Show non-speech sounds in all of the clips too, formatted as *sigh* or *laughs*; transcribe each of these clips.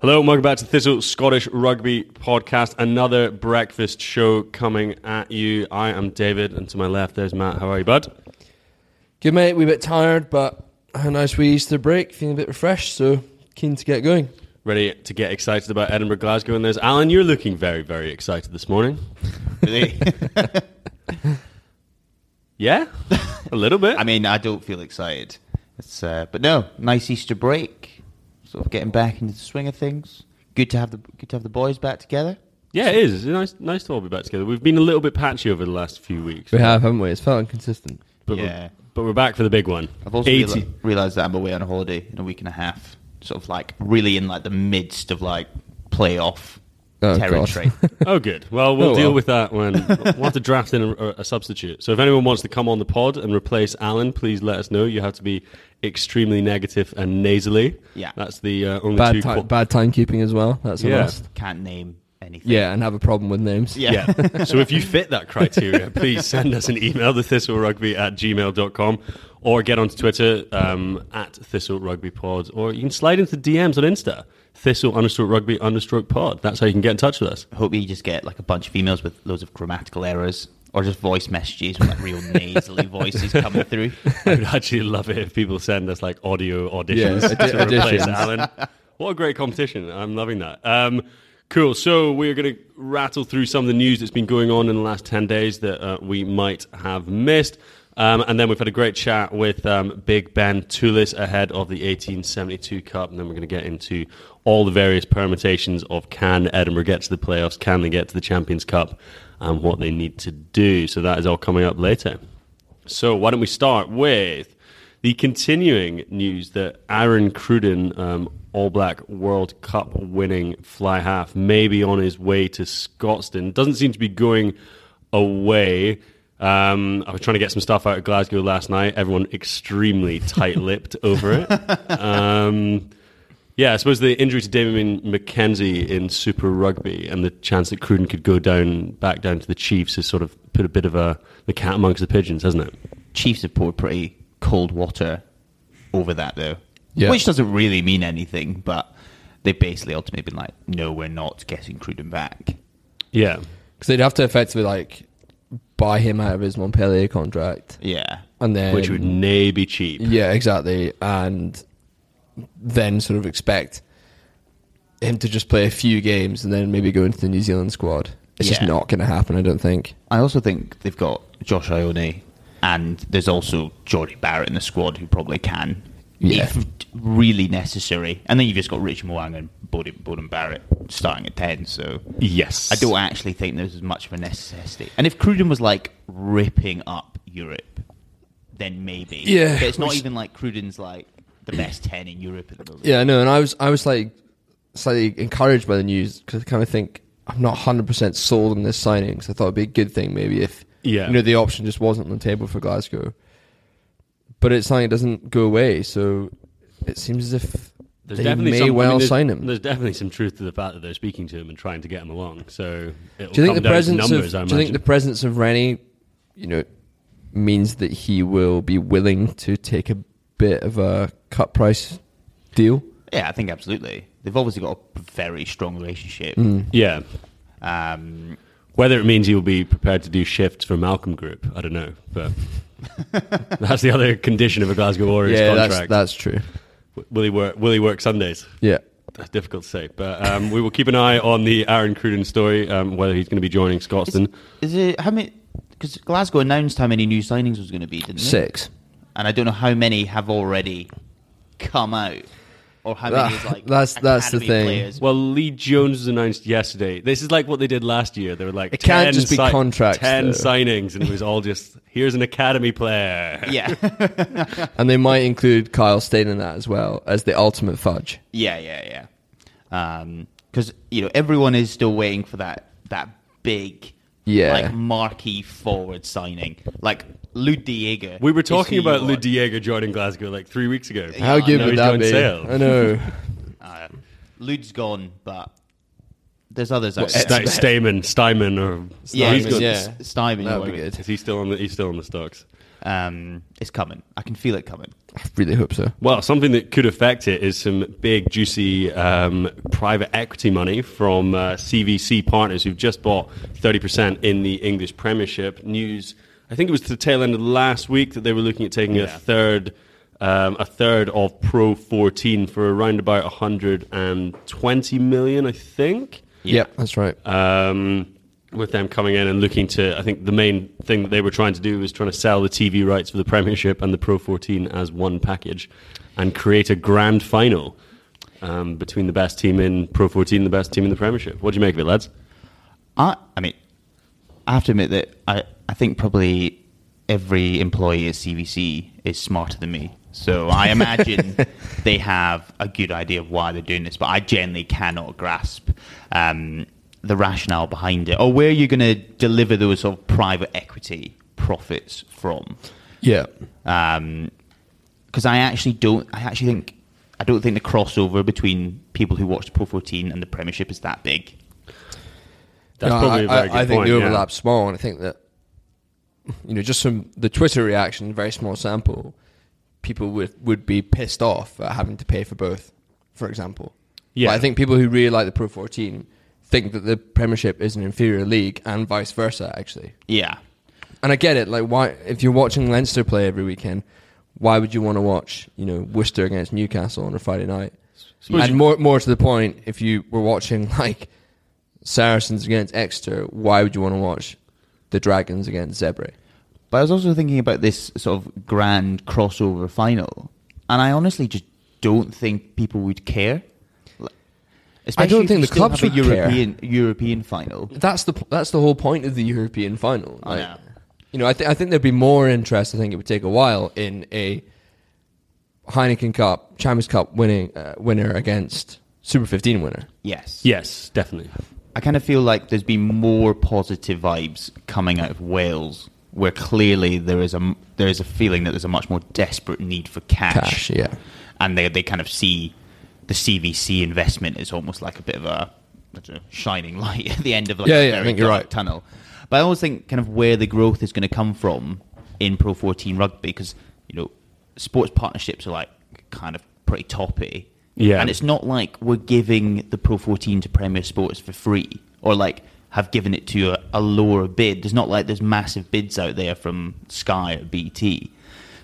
Hello, and welcome back to Thistle Scottish Rugby Podcast. Another breakfast show coming at you. I am David, and to my left, there's Matt. How are you, bud? Good mate, we a bit tired, but a nice wee Easter break, feeling a bit refreshed, so keen to get going. Ready to get excited about Edinburgh, Glasgow, and there's Alan. You're looking very, very excited this morning. *laughs* Really? *laughs* Yeah, a little bit. I mean, I don't feel excited. It's, uh, but no, nice Easter break. Sort of getting back into the swing of things. Good to have the good to have the boys back together. yeah, it is. It's nice, nice to all be back together. We've been a little bit patchy over the last few weeks. We have, haven't we? It's felt inconsistent. but, Yeah. we're, but we're back for the big one. I've also 80 reali- realised that I'm away on a holiday in a week and a half. Sort of like really in like the midst of like playoff Oh, territory. *laughs* Oh, good. Well, we'll Oh, deal well. with that when we'll have to draft in a, a substitute. So if anyone wants to come on the pod and replace Alan, please let us know. You have to be extremely negative and nasally. Yeah. that's the uh, only Bad, two. ti- qual- bad timekeeping as well. That's a Yeah. must. Can't name anything. Yeah, and have a problem with names. Yeah. yeah. *laughs* so if you fit that criteria, please send us an email, the thistlerugby at gmail.com, or get onto Twitter um, at Thistle Rugby Pod, or you can slide into DMs on Insta, Thistle understroke rugby understroke pod. That's how you can get in touch with us. Hope you just get like a bunch of emails with loads of grammatical errors. Or just voice messages with like real nasally *laughs* voices coming through. I would actually love it if people send us like audio auditions Yeah, to addi- replace auditions. Alan. What a great competition. I'm loving that. Um, cool. So we're going to rattle through some of the news that's been going on in the last 10 days that uh, we might have missed. Um, and then we've had a great chat with um, Big Ben Toolis ahead of the 1872 Cup. And then we're going to get into all the various permutations of can Edinburgh get to the playoffs, can they get to the Champions Cup, and what they need to do. So that is all coming up later. So why don't we start with the continuing news that Aaron Cruden, um, All Black World Cup winning fly half, may be on his way to Scotstoun. Doesn't seem to be going away. Um, I was trying to get some stuff out of Glasgow last night. Everyone extremely *laughs* tight-lipped over it. Um, yeah, I suppose the injury to Damian McKenzie in Super Rugby and the chance that Cruden could go down back down to the Chiefs has sort of put a bit of a the cat amongst the pigeons, hasn't it? Chiefs have poured pretty cold water over that, though. Yeah. Which doesn't really mean anything, but they've basically ultimately been like, no, we're not getting Cruden back. Yeah, Because they'd have to effectively like buy him out of his Montpellier contract, Yeah. and then which would nay be cheap. yeah, exactly, and then sort of expect him to just play a few games and then maybe go into the New Zealand squad. It's just not going to happen, I don't think. I also think they've got Josh Ioane, and there's also Jordie Barrett in the squad who probably can, Yeah. if really necessary. And then you've just got Rich Mo'unga and Beauden, Beauden Barrett starting at 10, so Yes, I don't actually think there's as much of a necessity. And if Cruden was like ripping up Europe, then maybe. Yeah, But it's not which- even like Cruden's like the best ten in Europe at the moment. Yeah, no, and I was I was like slightly encouraged by the news because I kind of think I'm not 100 percent sold on this signing. Because I thought it'd be a good thing maybe if Yeah. you know the option just wasn't on the table for Glasgow. But it's something that doesn't go away, so it seems as if There's they definitely may some, I well mean, sign him. There's definitely some truth to the fact that they're speaking to him and trying to get him along. So it'll Do you think come the presence numbers, of Do you think the presence of Rennie, you know, means that he will be willing to take a bit of a cut price deal? Yeah, I think absolutely. They've obviously got a very strong relationship. Mm. yeah. Um, Whether it means he will be prepared to do shifts for Malcolm Group, I don't know. But *laughs* that's the other condition of a Glasgow Warriors yeah, that's contract. that's true. will he work? Will he work Sundays? Yeah. That's difficult to say, but um, we will keep an eye on the Aaron Cruden story, um, whether he's going to be joining Scotstoun. is it how many? Because Glasgow announced how many new signings was going to be, didn't they? Six. and I don't know how many have already come out, or how many ah, is like That's- that's the academy thing. Players. Well, Lee Jones was announced yesterday. This is like what they did last year. They were like, It can't 10 just be si- contracts, ten though. signings, and it was all just here's an academy player. *laughs* yeah, And they might include Kyle Steyn in that as well as the ultimate fudge. yeah, yeah, yeah. Um, because you know everyone is still waiting for that that big, Yeah. like marquee forward signing, like Lood de Jager. We were talking about Lou. Diego joining Glasgow like three weeks ago. How I good know would he's that going be? sail. I know. *laughs* Uh, Lud's gone, but there's others out Sta- there. Stamen, Steinman, or Yeah, Steinman, he's got yeah. S- Steinman. That would be whatever. good. is he still on the? He's still on the stocks. Um, it's coming. I can feel it coming. I really hope so. Well, something that could affect it is some big, juicy um, private equity money from uh, CVC partners who've just bought 30% in the English Premiership. News, I think it was to the tail end of last week that they were looking at taking a third. Um, a third of Pro 14 for around about 120 million, I think. Yep, that's right. um, with them coming in and looking to, I think the main thing that they were trying to do was trying to sell the TV rights for the Premiership and the Pro 14 as one package and create a grand final um, between the best team in Pro 14 and the best team in the Premiership. What do you make of it, lads? I, I mean, I have to admit that I, I think probably every employee at CVC is smarter than me. So I imagine *laughs* they have a good idea of why they're doing this, but I generally cannot grasp um, the rationale behind it or where you're going to deliver those sort of private equity profits from. Yeah. Because I actually don't, I actually think, I don't think the crossover between people who watch Pro 14 and the Premiership is that big. That's No, probably a I, very I, good I think point, the yeah. overlap's small, and I think that you know, just from the Twitter reaction, very small sample, people would would be pissed off at having to pay for both. For example, Yeah. But I think people who really like the Pro 14 think that the Premiership is an inferior league, and vice versa. Actually, Yeah. and I get it. Like, why if you're watching Leinster play every weekend, why would you want to watch you know Worcester against Newcastle on a Friday night? Suppose and you- more more to the point, if you were watching *laughs* like Saracens against Exeter, why would you want to watch the Dragons against Zebre? But I was also thinking about this sort of grand crossover final, and I honestly just don't think people would care. I don't think the clubs have a would care. European European final. That's the that's the whole point of the European final. I Like, know. You know, I, th- I think there'd be more interest. I think it would take a while in a Heineken Cup, Champions Cup winning uh, winner against Super 15 winner. Yes. Yes, definitely. I kind of feel like there's been more positive vibes coming out of Wales, where clearly there is a there is a feeling that there's a much more desperate need for cash. Cash, yeah. and they they kind of see the CVC investment is almost like a bit of a know, shining light at the end of like Yeah, a yeah, I very think you're right. tunnel. But I always think kind of where the growth is going to come from in Pro 14 rugby because you know sports partnerships are like kind of pretty toppy. Yeah. and it's not like we're giving the Pro 14 to Premier Sports for free or like have given it to a, a lower bid. There's not like there's massive bids out there from Sky or BT.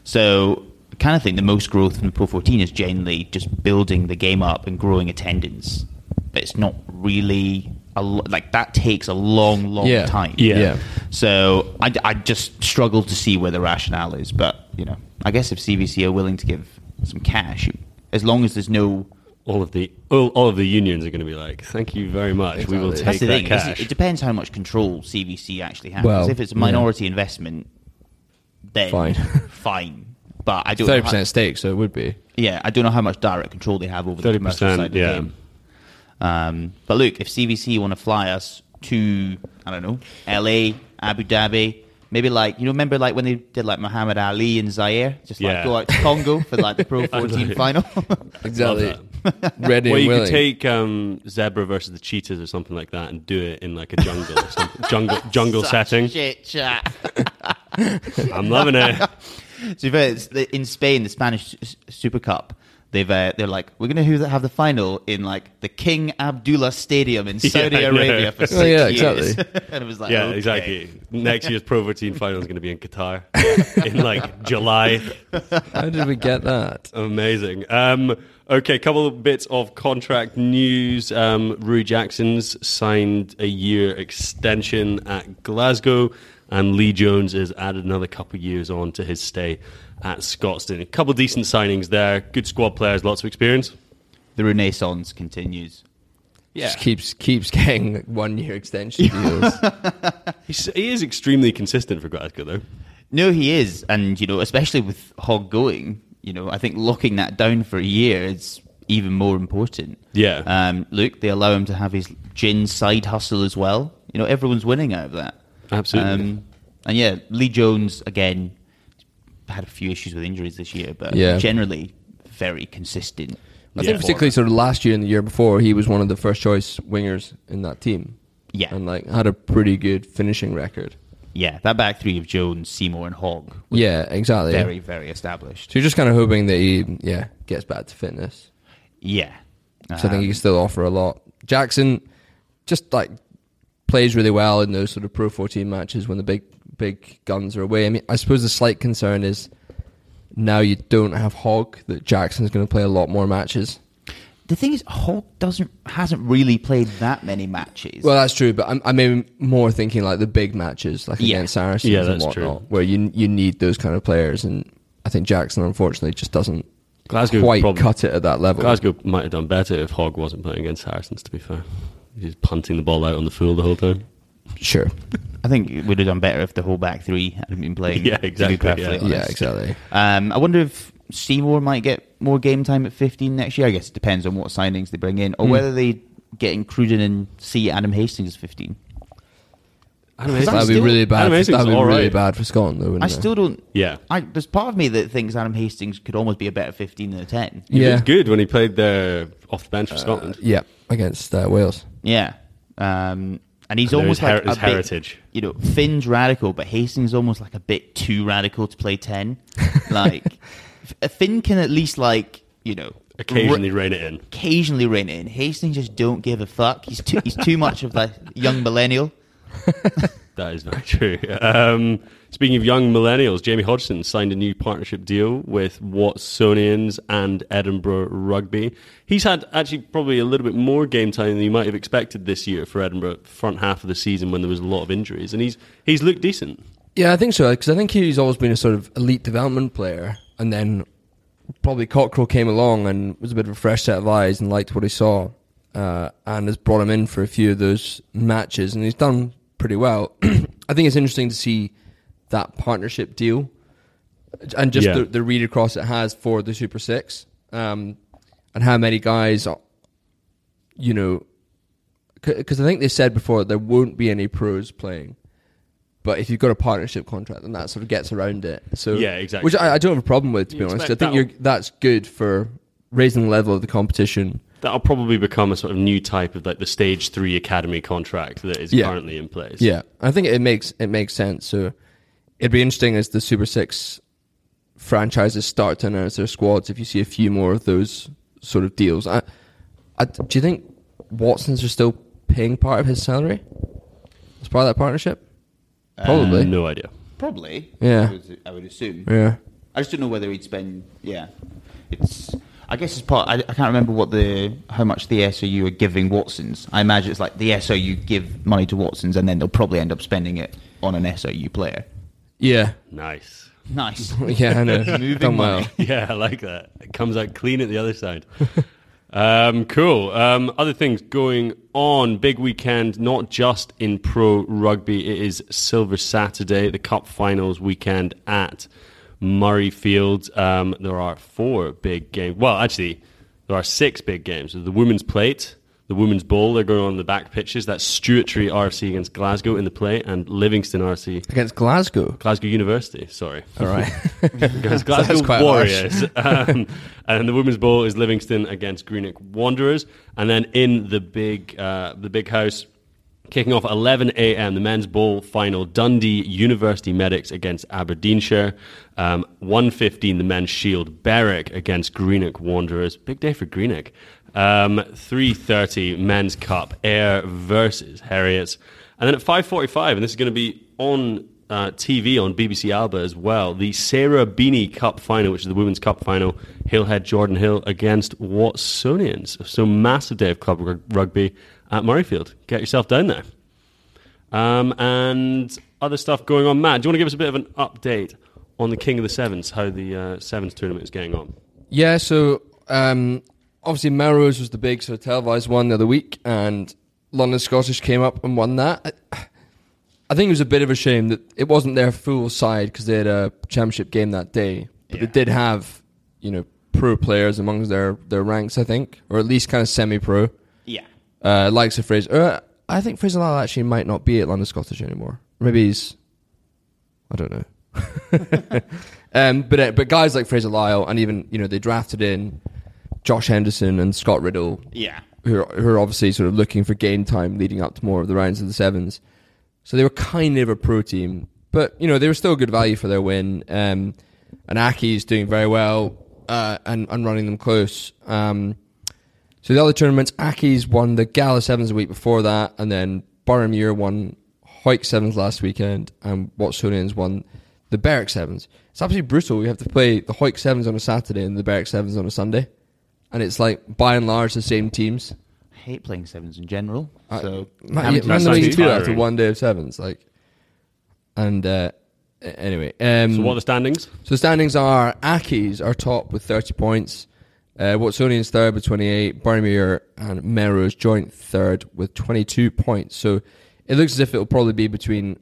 So I kind of think the most growth from the Pro 14 is generally just building the game up and growing attendance. But it's not really a lo- like that takes a long, long Yeah. time. Yeah. Yeah. So I, I just struggle to see where the rationale is. But you know, I guess if CVC are willing to give some cash, as long as there's no All of the all, all of the unions are going to be like, "Thank you very much. We will Exactly. take That's the that thing. is cash." It depends how much control CVC actually has. Well, if it's a yeah. minority investment, then Fine. *laughs* fine. but I don't. thirty percent stake, so it would be. Yeah, I don't know how much direct control they have over the 30%, commercial side of the yeah. game. Um, but look, if CVC want to fly us to, I don't know, LA, Abu Dhabi, maybe like you know, remember like when they did like Muhammad Ali and Zaire, just like Yeah. go out to Congo for like the *laughs* Pro 14 final. *laughs* *laughs* Exactly. Love Ready Well, and you willing. could take um, zebra versus the cheetahs or something like that and do it in like a jungle, or something. jungle, jungle setting. Shit, chat. I'm loving it. So if it's the- in Spain, the Spanish S- Super Cup, they've uh, they're like, we're going to have the final in like the King Abdullah Stadium in *laughs* Saudi I know. Arabia for Oh, six yeah, years. exactly. *laughs* and it was like, Yeah, okay. exactly. Next year's Pro 14 final is going to be in Qatar *laughs* in like July. How did we get that? Amazing. Um, okay, couple of bits of contract news. Um, Ruaridh Jackson's signed a year extension at Glasgow, and Lee Jones has added another couple of years on to his stay at Scotstoun. A couple of decent signings there. Good squad players, lots of experience. The renaissance continues. Yeah. Just keeps keeps getting one year extension deals. *laughs* He's, he is extremely consistent for Glasgow, though. No, he is, and you know, especially with Hogg going, you know, I think locking that down for a year is even more important. Yeah. Um, look, they allow him to have his gin side hustle as well. You know, everyone's winning out of that. Absolutely. Um, and yeah, Lee Jones again had a few issues with injuries this year, but Yeah. generally very consistent. I think particularly sort of last year and the year before, he was one of the first choice wingers in that team. Yeah. and like had a pretty good finishing record. Yeah, that back three of Jones, Seymour, and Hogg Yeah, exactly. very, very established. So you're just kind of hoping that he, yeah, gets back to fitness. Yeah. So I think he Um, can still offer a lot. Jackson just like plays really well in those sort of Pro 14 matches when the big big guns are away. I mean, I suppose the slight concern is now you don't have Hogg that Jackson's going to play a lot more matches. the thing is, Hogg doesn't hasn't really played that many matches. Well, that's true, but I'm, I mean more thinking like the big matches, like Yeah. against Saracens Yeah, and whatnot, true. where you you need those kind of players, and I think Jackson unfortunately just doesn't Glasgow quite probably- cut it at that level. Glasgow might have done better if Hogg wasn't playing against Saracens, to be fair. He's punting the ball out on the full the whole time. Sure, I think it would have done better if the whole back three hadn't been playing. Yeah, exactly, yeah. yeah, exactly. Um, I wonder if Seymour might get more game time at 15 next year. I guess it depends on what signings they bring in, or whether they get included and see Adam Hastings as 15. Adam Because I'm That'd be really bad. Adam For, that'd be is really right. bad for Scotland, though. Wouldn't I it? still don't. Yeah. I, there's part of me that thinks Adam Hastings could almost be a better 15 than a 10. He Yeah. good when he played there off the bench for Scotland. Yeah, against uh, Wales. Yeah. Um, and he's And almost there's like her- a his bit- heritage. you know, Finn's radical, but Hastings is almost like a bit too radical to play 10. *laughs* like, Finn can at least, like, you know, Occasionally re- rein it in. occasionally rein it in. Hastings just don't give a fuck. He's too, he's too much of the young millennial. *laughs* That is very true. Um, speaking of young millennials, Jamie Hodgson signed a new partnership deal with Watsonians and Edinburgh Rugby. He's had actually probably a little bit more game time than you might have expected this year for Edinburgh front half of the season when there was a lot of injuries, and he's he's looked decent. Yeah, I think so because I think he's always been a sort of elite development player, and then probably Cockerill came along and was a bit of a fresh set of eyes and liked what he saw, uh, and has brought him in for a few of those matches, and he's done pretty well. *clears throat* I think it's interesting to see that partnership deal and just Yeah. the, the read across it has for the Super Six, um, and how many guys, are, you know, because I think they said before there won't be any pros playing. But if you've got a partnership contract, then that sort of gets around it. So Yeah, exactly. Which I, I don't have a problem with, to You be honest. I think you're, that's good for raising the level of the competition. That'll probably become a sort of new type of like the stage three academy contract that is Yeah. currently in place. Yeah, I think it makes it makes sense. So it'd be interesting as the Super Six franchises start to announce their squads. If you see a few more of those sort of deals, I, I, do you think Watson's are still paying part of his salary as part of that partnership? Probably. Uh, No idea. Probably. Yeah. I would, I would assume. Yeah. I just don't know whether he'd spend. Yeah, it's. I guess it's part. I, I can't remember what the how much the SRU are giving Watsons. I imagine it's like the SRU give money to Watsons, and then they'll probably end up spending it on an SRU player. Yeah. Nice. Nice. *laughs* Yeah, I know. Moving Done well. money. *laughs* Yeah, I like that. It comes out clean at the other side. *laughs* um, cool. Um, other things going on. Big weekend, not just in pro rugby. It is Silver Saturday, the Cup Finals weekend at Murrayfield. Um, there are four big games. Well, actually, there are six big games. There's the Women's Plate, the Women's Bowl. They're going on the back pitches. That's Stewartry RC against Glasgow in the play, and Livingston RC Against Glasgow. Glasgow University. Sorry, All right. *laughs* against *laughs* Glasgow quite Warriors. um, and the Women's Bowl is Livingston against Greenock Wanderers. And then in the big uh, the big house. Kicking off at 11 a.m., the men's bowl final, Dundee University Medics against Aberdeenshire. Um, 1.15, the men's shield, Berwick against Greenock Wanderers. Big day for Greenock. Um, 3.30, men's cup, Ayr versus Heriots. And then at 5.45, and this is going to be on uh, TV on BBC Alba as well, the Sarah Beaney Cup final, which is the Women's Cup final, Hillhead Jordanhill against Watsonians. So massive day of club rug- rugby at Murrayfield. Get yourself down there. Um, and other stuff going on. Matt, do you want to give us a bit of an update on the King of the Sevens, how the uh, Sevens tournament is getting on? Yeah, so um, obviously Melrose was the big sort of televised one the other week, and London Scottish came up and won that. I, I think it was a bit of a shame that it wasn't their full side because they had a championship game that day, but they did have, you know, pro players amongst their, their ranks, I think, or at least kind of semi-pro. Yeah. Uh, likes of Fraser. Uh, I think Fraser Lyle actually might not be at London Scottish anymore. Maybe he's. I don't know. *laughs* um, but uh, but guys like Fraser Lyle and even you know they drafted in Josh Henderson and Scott Riddell, Yeah. who are, who are obviously sort of looking for game time leading up to more of the rounds of the sevens. So they were kind of a pro team, but you know they were still good value for their win. Um, and Accies doing very well uh, and and running them close. Um, so the other tournaments, Accies won the Gala Sevens a week before that, and then Boroughmuir won Hawick Sevens last weekend, and Watsonians won the Berwick Sevens. It's absolutely brutal. We have to play the Hawick Sevens on a Saturday and the Berwick Sevens on a Sunday, and it's like by and large the same teams. I hate playing sevens in general. I- So Man, having yeah, to man, sounds the you too after one day of sevens, like, and uh, anyway. Um, So, what are the standings? so the standings are Accies are top with 30 points. Uh, Watsonians third with 28. Boroughmuir and Melrose joint third with 22 points. So it looks as if it'll probably be between,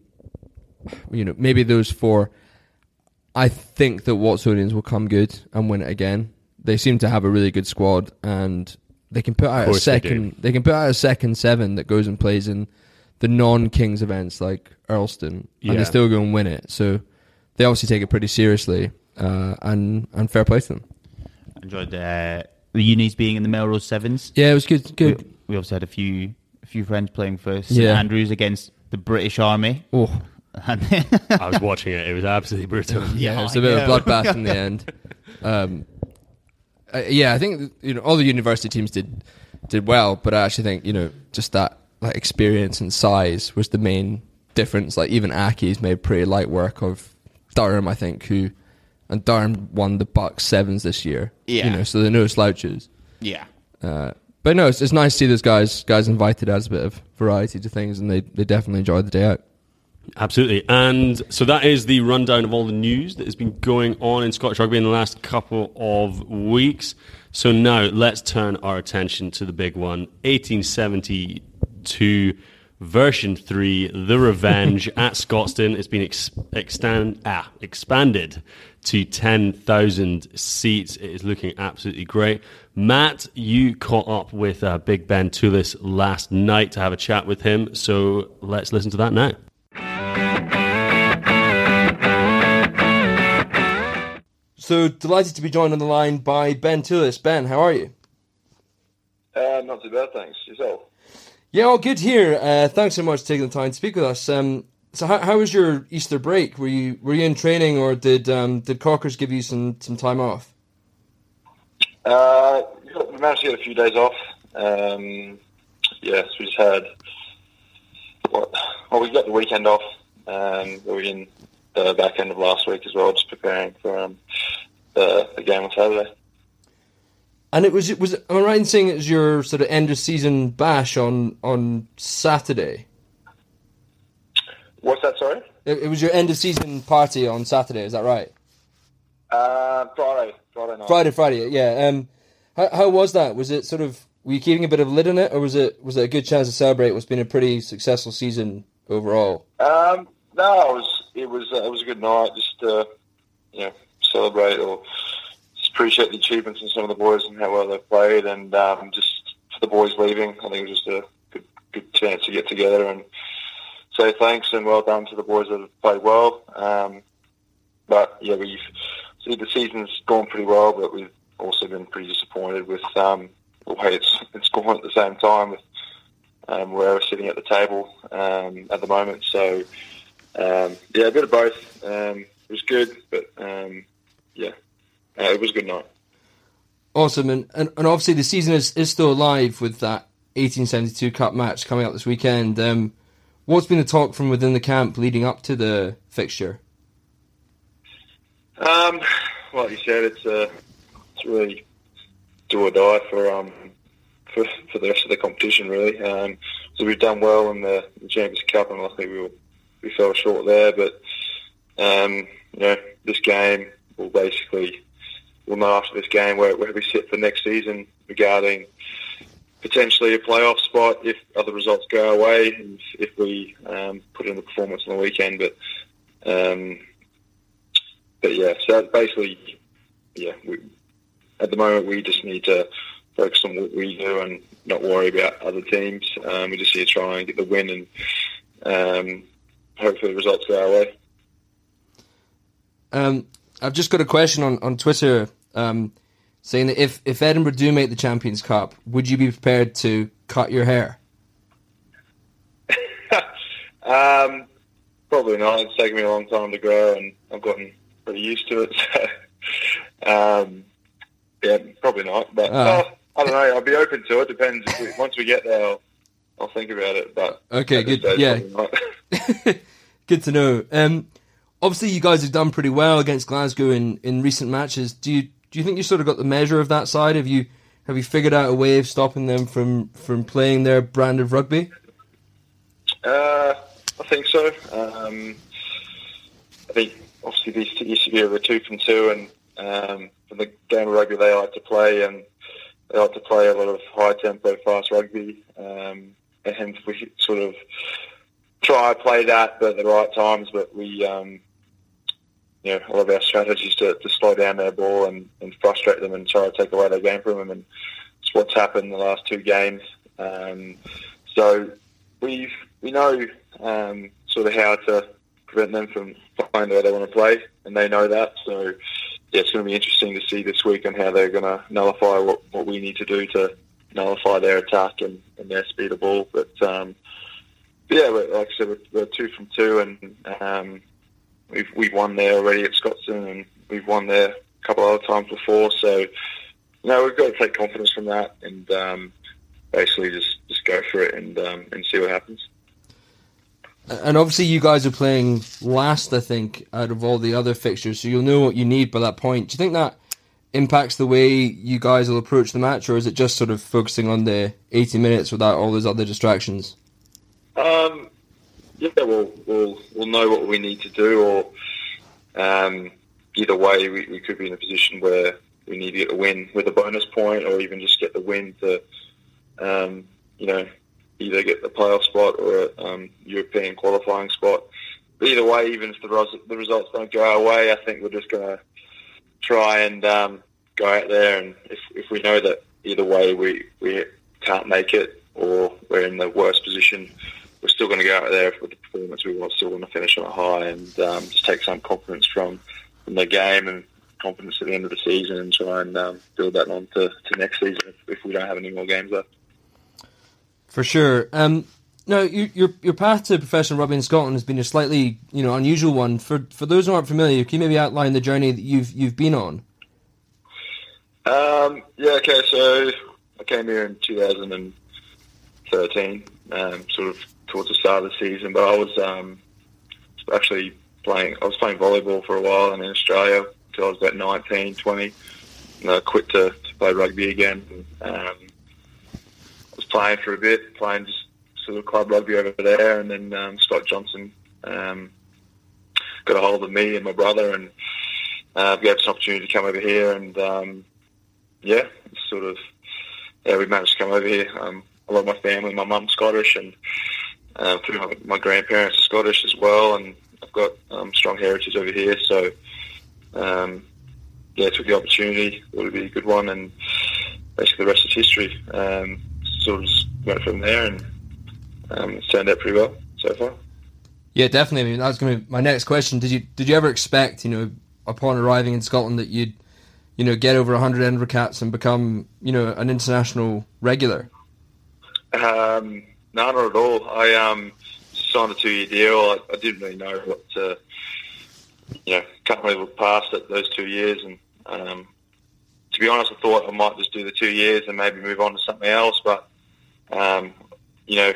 you know, maybe those four. I think that Watsonians will come good and win it again. They seem to have a really good squad and they can put out a course they second. They, can put out a second seven that goes and plays in the non-Kings events like Earlston, and Yeah. they still go and win it. So they obviously take it pretty seriously, uh, and and fair play to them. enjoyed uh, the unis being in the Melrose Sevens. Yeah, it was good. Good. We, we also had a few a few friends playing for St Yeah. Andrews against the British Army. Oh, *laughs* I was watching it. It was absolutely brutal. yeah, Yeah, it was a bit of a bloodbath in the end. *laughs* Um, uh, yeah, I think you know all the university teams did did well, but I actually think you know just that like experience and size was the main difference. Like even Accies made pretty light work of Durham, I think, who and Durham won the BUCS sevens this year. Yeah. you know, so they're no slouches. yeah. Uh, but no, it's, it's nice to see those guys guys invited as a bit of variety to things, and they, they definitely enjoyed the day out. Absolutely. And so that is the rundown of all the news that has been going on in Scottish rugby in the last couple of weeks. So now let's turn our attention to the big one 1872 version 3 The Revenge *laughs* at Scotstoun. It's been ex- extend, ah, expanded to 10,000 seats. It is looking absolutely great. Matt, you caught up with uh, Big Ben Toolis last night to have a chat with him. So let's listen to that now. So delighted to be joined on the line by Ben Toolis. Ben, how are you? Uh, not too bad, thanks. Yourself? Yeah, all good here. Uh, thanks so much for taking the time to speak with us. Um, so, how, how was your Easter break? Were you were you in training, or did um, did Cockers give you some, some time off? Uh, we we managed to get a few days off. Um, yes, we just had. What, well, we got the weekend off. Um, we were in the back end of last week as well, just preparing for um, the, the game on Saturday. And it was it was am I right in saying it was your sort of end of season bash on on Saturday? What's that? Sorry. It, it was your end of season party on Saturday. Is that right? Uh, Friday. Friday night. Friday, Friday. Yeah. Um, how how was that? Was it sort of were you keeping a bit of lid on it, or was it was it a good chance to celebrate what's been a pretty successful season overall? Um, no, it was it was uh, it was a good night. Just uh, you know, celebrate or just appreciate the achievements of some of the boys and how well they've played, and um, just for the boys leaving, I think it was just a good, good chance to get together and say thanks and well done to the boys that have played well. Um, but yeah, we've see the season's gone pretty well, but we've also been pretty disappointed with um, the way it's it's gone at the same time with um, where we're sitting at the table um, at the moment. So um, yeah, a bit of both. Um, it was good, but um, yeah, uh, it was a good night. Awesome, and, and, and obviously the season is, is still alive with that 1872 Cup match coming up this weekend. Um, what's been the talk from within the camp leading up to the fixture? Um, like you said, it's uh, it's really do or die for um for, for the rest of the competition, really. Um, so we've done well in the, the Champions Cup, and luckily we were, we fell short there. But um, you know, this game will basically we'll know after this game where, where we sit for next season regarding potentially a playoff spot if other results go our way and if we um, put in the performance on the weekend. But um, but yeah, so basically, yeah, we, at the moment we just need to focus on what we do and not worry about other teams. Um, we just need to try and get the win and um, hopefully the results go our way. Um, I've just got a question on, on Twitter um, saying that if, if Edinburgh do make the Champions Cup, would you be prepared to cut your hair? *laughs* um, probably not. It's taken me a long time to grow and I've gotten pretty used to it. *laughs* So, um, yeah, probably not. But uh, I don't know. I'll be open to it. Depends. If we, once we get there, I'll, I'll think about it. But Okay, good. stage, Yeah. *laughs* Good to know. Um, obviously, you guys have done pretty well against Glasgow in, in recent matches. Do you do you think you sort of got the measure of that side? Have you have you figured out a way of stopping them from, from playing their brand of rugby? Uh, I think so. Um, I think obviously these two used to be over two from two, and um, for the game of rugby they like to play, and they like to play a lot of high tempo, fast rugby, um, and we sort of try play that at the right times, but we. Um, you know, a lot of our strategies to, to slow down their ball and, and frustrate them and try to take away their game from them. And it's what's happened in the last two games. Um, so we've we know um, sort of how to prevent them from playing the way they want to play, and they know that. So yeah, it's going to be interesting to see this week and how they're going to nullify what, what we need to do to nullify their attack and, and their speed of ball. But, um, yeah, like I said, we're, we're two from two, and um, we've we've won there already at Scotstoun, and we've won there a couple of other times before. So know, we've got to take confidence from that and um, basically just, just go for it and um, and see what happens. And obviously, you guys are playing last, I think, out of all the other fixtures, so you'll know what you need by that point. Do you think that impacts the way you guys will approach the match, or is it just sort of focusing on the 80 minutes without all those other distractions? Um, yeah, we'll, we'll we'll know what we need to do, or um, either way, we, we could be in a position where we need to get a win with a bonus point, or even just get the win to, um, you know, either get the playoff spot or a um, European qualifying spot. But either way, even if the, res- the results don't go our way, I think we're just going to try and um, go out there, and if, if we know that either way we, we can't make it or we're in the worst position, we're still going to go out there with the performance we want. Still want to finish on a high and um, just take some confidence from from the game and confidence at the end of the season, and try and um, build that on to, to next season if, if we don't have any more games left. For sure. Um, now, you, your your path to professional rugby in Scotland has been a slightly you know unusual one. For for those who aren't familiar, can you maybe outline the journey that you've you've been on? Um, yeah, okay, so I came here in 2013, um, sort of towards the start of the season, but I was um, actually playing, I was playing volleyball for a while and in Australia until I was about 19, 20, and I quit to, to play rugby again. Um, I was playing for a bit, playing just sort of club rugby over there, and then um, Scott Johnson um, got a hold of me and my brother and uh, gave us an opportunity to come over here and um, yeah, sort of yeah, we managed to come over here. Um, a lot of my family, my mum's Scottish, and uh, through my, my grandparents are Scottish as well, and I've got um, strong heritage over here. So um, yeah, took the opportunity. Thought it'd be a good one, and basically the rest is history. Um, sort of just went from there, and um, it's turned out pretty well so far. Yeah, definitely. I mean, that was going to be my next question. Did you did you ever expect, you know, upon arriving in Scotland, that you'd, you know, get over 100 Edinburgh caps and become, you know, an international regular? Um, no, not at all. I um, signed a two-year deal. I, I didn't really know what to, you know, can't really look past it, those two years. And um, to be honest, I thought I might just do the two years and maybe move on to something else. But, um, you know,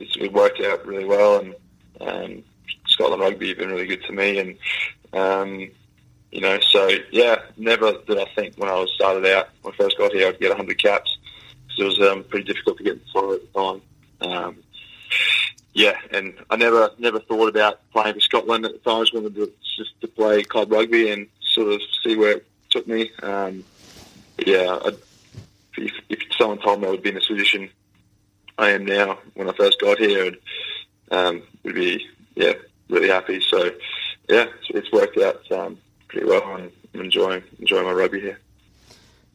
it's, it worked out really well. And um, Scotland Rugby have been really good to me. And, um, you know, so, yeah, never did I think when I was started out, when I first got here, I'd get 100 caps. Because it was um, pretty difficult to get the floor at the time. Um, yeah, and I never never thought about playing for Scotland at the time. I just wanted to just to play club rugby and sort of see where it took me. Um, yeah, if, if someone told me I would be in this position I am now when I first got here, and um, would be yeah really happy. So yeah, it's, it's worked out um, pretty well, I'm enjoying enjoying my rugby here.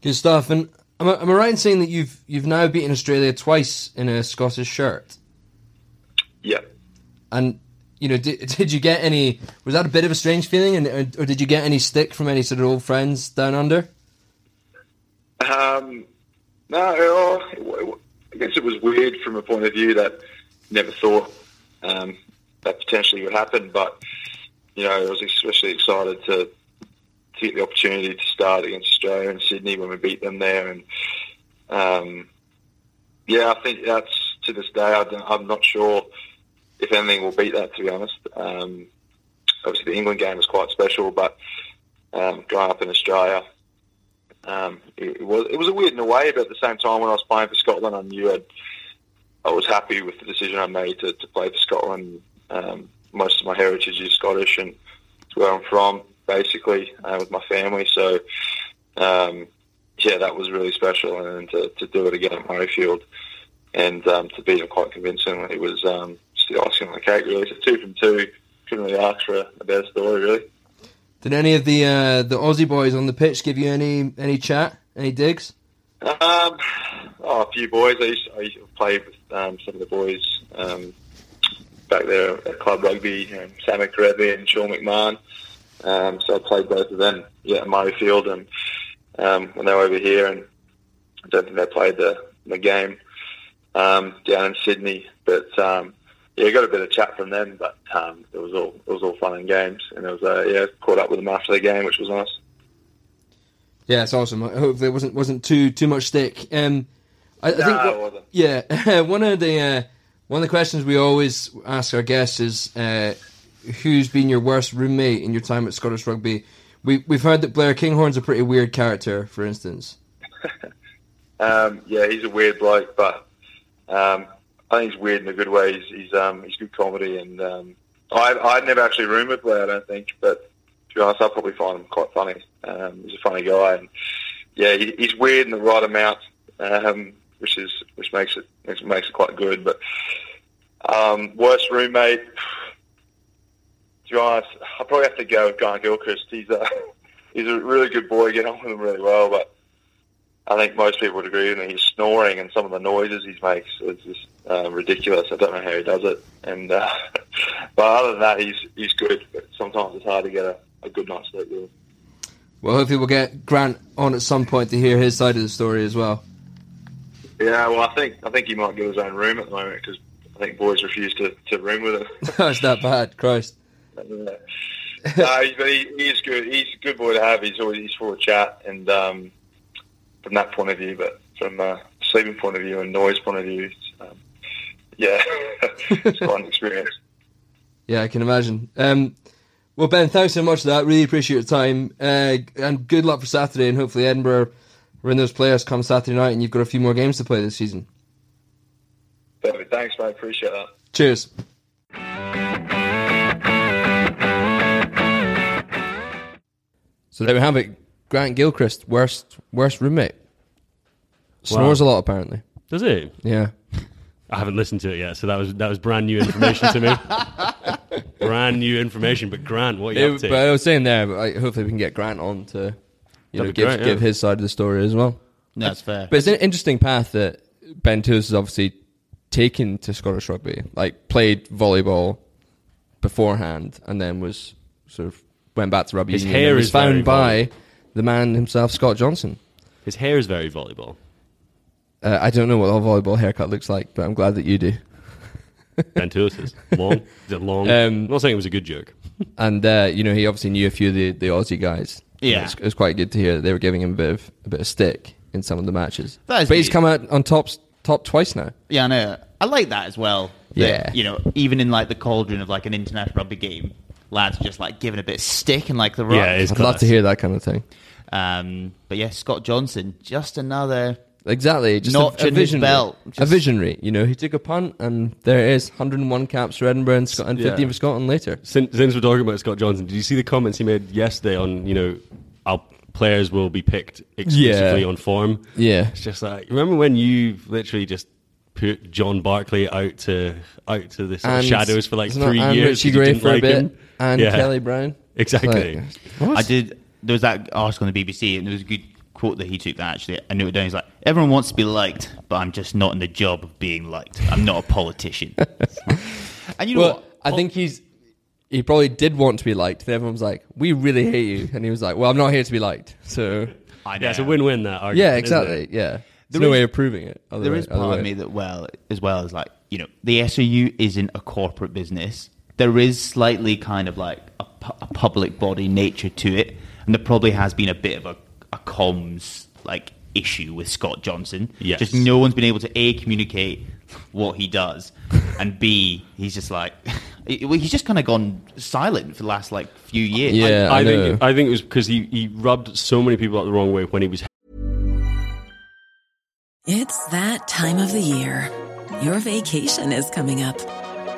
Good stuff. And am I, am I right in saying that you've you've now beaten Australia twice in a Scottish shirt? Yeah. And you know, did, *laughs* did you get any? Was that a bit of a strange feeling, and or did you get any stick from any sort of old friends down under? Um, no, I guess it was weird from a point of view that never thought um, that potentially would happen. But you know, I was especially excited to to get the opportunity to start against Australia and Sydney when we beat them there, and um, yeah, I think that's to this day. I am not sure if anything will beat that. To be honest, um, obviously the England game was quite special, but um, growing up in Australia, um, it, it, was it was a weird in a way. But at the same time, when I was playing for Scotland, I knew I'd, I was happy with the decision I made to, to play for Scotland. Um, most of my heritage is Scottish, and it's where I'm from, basically, uh, with my family. So, um, yeah, that was really special, and to, to do it again at Murrayfield and um, to beat them quite convincingly was um, just the icing on the cake, really. So two from two, couldn't really ask for a better story, really. Did any of the uh, the Aussie boys on the pitch give you any any chat, any digs? Um, oh, a few boys. I used, to, I used to play with um, some of the boys um, back there at club rugby, you know, Sam McRevy and Sean McMahon. Um, so I played both of them, yeah, at Murrayfield, and um, when they were over here, and I don't think they played the the game um, down in Sydney. But um, yeah, got a bit of chat from them, but um, it was all it was all fun and games, and it was uh, yeah caught up with them after the game, which was nice. Yeah, it's awesome. Hopefully, it wasn't wasn't too too much stick. Um, I, I think wasn't. yeah, *laughs* one of the uh, one of the questions we always ask our guests is uh, who's been your worst roommate in your time at Scottish Rugby. We we've heard that Blair Kinghorn's a pretty weird character, for instance. *laughs* um, yeah, he's a weird bloke, but um, I think he's weird in a good way. He's he's, um, he's good comedy, and um, I I'd never actually roomed with Blair, I don't think, but to be honest, I probably find him quite funny. Um, he's a funny guy, and yeah, he, he's weird in the right amount, um, which is which makes it makes, it quite good. But um, worst roommate, to be honest, I probably have to go with Grant Gilchrist. He's a *laughs* he's a really good boy. Get on with him really well, but I think most people would agree with me. He's snoring, and some of the noises he makes is just uh, ridiculous. I don't know how he does it. And uh, *laughs* but other than that, he's he's good. But sometimes it's hard to get a, a good night's sleep with him. Well, hopefully, we'll get Grant on at some point to hear his side of the story as well. Yeah, well, I think I think he might get his own room at the moment because I think boys refuse to, to room with him. *laughs* That's that bad, Christ. *laughs* no, but he, he is good. He's a good boy to have. He's always he's full of chat, and um, from that point of view, but from a sleeping point of view and noise point of view, um, yeah, *laughs* it's quite an experience. Yeah, I can imagine. Um, well, Ben, thanks so much for that. Really appreciate your time, uh, and good luck for Saturday. And hopefully, Edinburgh are in those players come Saturday night, and you've got a few more games to play this season. Perfect. Thanks, mate. Appreciate that. Cheers. So there we have it. Grant Gilchrist, worst worst roommate. Snores a lot apparently. Does he? Yeah. I haven't listened to it yet, so that was that was brand new information to me. *laughs* brand new information. But Grant, what are you up but? I was saying there, but I, hopefully we can get Grant on to you know, That'd be give great, yeah. give his side of the story as well. No, that's fair. But it's an interesting path that Ben Toolis has obviously taken to Scottish rugby. Like played volleyball beforehand, and then was sort of went back to rugby. His union hair was is found by the man himself, Scott Johnson. His hair is very volleyball. Uh, I don't know what a volleyball haircut looks like, but I'm glad that you do. Ben Toolis is *laughs* long. Is it long? Um, I'm not saying it was a good joke. And uh, you know, he obviously knew a few of the, the Aussie guys. Yeah. it was, it was quite good to hear that they were giving him a bit of a bit of stick in some of the matches. That is but he's come out on top top twice now. Yeah, I know. I like that as well. that, Yeah. you know, even in like the cauldron of like an international rugby game, lads just like giving a bit of stick and like the rock. Yeah, it's I'd love class. to hear that kind of thing. Um, but yeah, Scott Johnson, just another. Exactly, just Notch a, a in his visionary. belt. A visionary. You know, he took a punt, and there it is, 101 caps for Edinburgh and, Scot- and 15 Yeah. for Scotland later. Since, since we're talking about Scott Johnson, did you see the comments he made yesterday on, you know, our players will be picked exclusively Yeah. on form? Yeah, It's just like, remember when you literally just put John Barclay out to out to the sort of And shadows for like isn't three and years? Richie 'cause you Gray didn't for like a bit, him? And Yeah. Kelly Brown. Exactly. Like, what? I did. There was that article on the BBC, and there was a good quote that he took that actually. I knew it down. He's like, "Everyone wants to be liked, but I'm just not in the job of being liked. I'm not a politician." *laughs* and you know well, what? I think he's he probably did want to be liked. Then everyone was like, "We really hate you," and he was like, "Well, I'm not here to be liked." So I know. Yeah, it's a win-win that argument. yeah, isn't exactly. it? Yeah, there's There no is- way of proving it. other there way- is other part way. of me that well as well as like you know the SRU isn't a corporate business. There is slightly kind of like a, pu- a public body nature to it, and there probably has been a bit of a, a comms like issue with Scott Johnson. Yes. just no one's been able to a communicate what he does, *laughs* and b he's just like *laughs* he's just kind of gone silent for the last like few years. Yeah, I, I know. think I think it was because he, he rubbed so many people out the wrong way when he was It's that time of the year. Your vacation is coming up.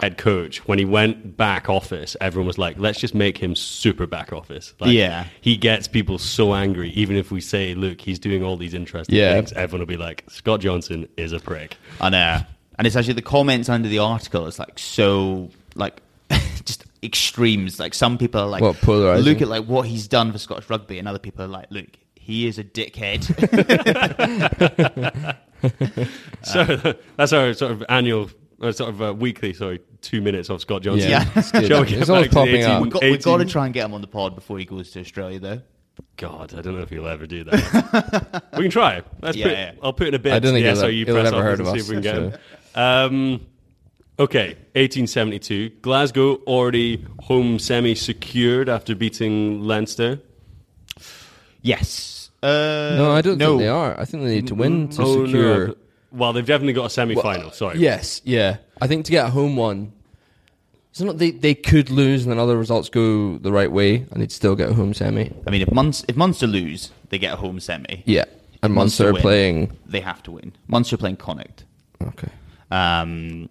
Head coach, when he went back office, everyone was like, let's just make him super back office. Like, Yeah. He gets people so angry, even if we say, look, he's doing all these interesting Yeah. things, everyone will be like, Scott Johnson is a prick. I know. And it's actually the comments under the article is like so like *laughs* just extremes. Like some people are like What, polarising? look at like what he's done for Scottish rugby and other people are like, look, he is a dickhead. *laughs* *laughs* So that's our sort of annual, or sort of uh, weekly, sorry, two minutes of Scott Johnson. Yeah, it's good. *laughs* Shall we get It's always back popping up. we got, we got to try and get him on the pod before he goes to Australia though. God, I don't know if he'll ever do that. *laughs* we can try. Let's Yeah, put, yeah. I'll put in a bit. I don't think the he'll- SRU he'll press have ever office heard and of see us, if we can get so- him. Um, okay, 1872. Glasgow already home semi secured after beating Leinster. Yes. Uh, No, I don't no. think they are. I think they need to win to Oh, secure. no. Well, they've definitely got a semi final. sorry. Yes, yeah. I think to get a home one, it's not they they could lose and then other results go the right way and they'd still get a home semi. I mean, if Munster, if Munster lose, they get a home semi. Yeah, and If Munster are win, playing. They have to win. Munster playing Connacht. Okay. Um,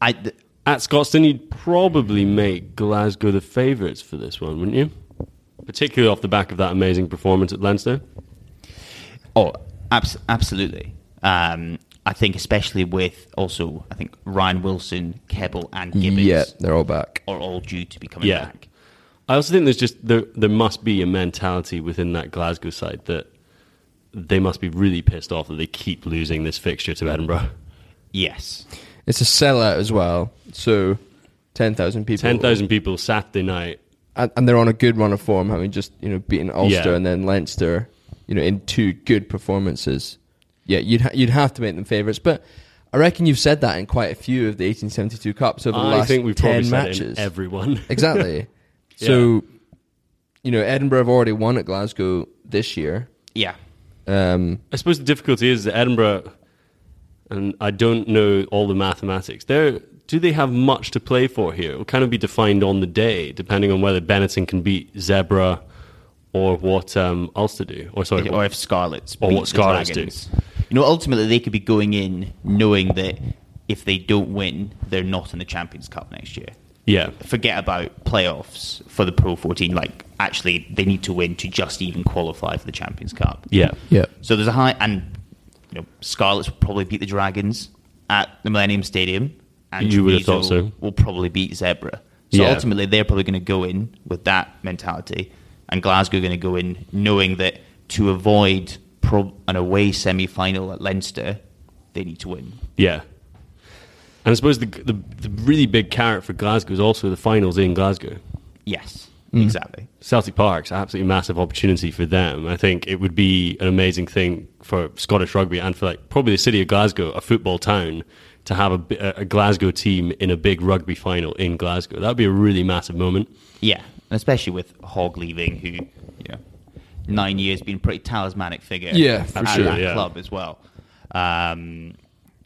I th- At Scotstoun, you'd probably make Glasgow the favourites for this one, wouldn't you? Particularly off the back of that amazing performance at Leinster. Oh, abs- absolutely. Um, I think especially with also, I think Ryan Wilson, Kebble, and Gibbins Yeah, they're all back. are all due to be coming Yeah. back. I also think there's just there there must be a mentality within that Glasgow side that they must be really pissed off that they keep losing this fixture to Edinburgh. Yes. It's a sellout as well. So ten thousand people. Ten thousand people Saturday night. and, and they're on a good run of form, having just you know beaten Ulster Yeah. and then Leinster, you know, in two good performances. Yeah, you'd ha- you'd have to make them favourites. But I reckon you've said that in quite a few of the 1872 cups over the I last think we've 10 probably said it matches. in everyone. *laughs* exactly. So, you know, Edinburgh have already won at Glasgow this year. Yeah. Um, I suppose the difficulty is that Edinburgh, and I don't know all the mathematics. There, do they have much to play for here? It will kind of be defined on the day, depending on whether Benetton can beat Zebre or what um, Ulster do, or sorry, or if Scarlets or beat what the Scarlets do. Dragons. You know, ultimately they could be going in knowing that if they don't win, they're not in the Champions Cup next year. Yeah, Forget about playoffs for the Pro 14. Like, actually, they need to win to just even qualify for the Champions Cup. yeah, yeah. So there's a high, and you know, Scarlets will probably beat the Dragons at the Millennium Stadium, and You would have thought so. Will probably beat Zebre. So Yeah. ultimately, they're probably going to go in with that mentality, and Glasgow are going to go in knowing that to avoid pro- an away semi-final at Leinster, they need to win. yeah. And I suppose the, the the really big carrot for Glasgow is also the finals in Glasgow. Yes, Mm. exactly. Celtic Park's absolutely massive opportunity for them. I think it would be an amazing thing for Scottish rugby and for like probably the city of Glasgow, a football town, to have a, a Glasgow team in a big rugby final in Glasgow. That would be a really massive moment. Yeah, especially with Hogg leaving, who you know, nine years been a pretty talismanic figure. Yeah, for at sure, that yeah. club as well. Um,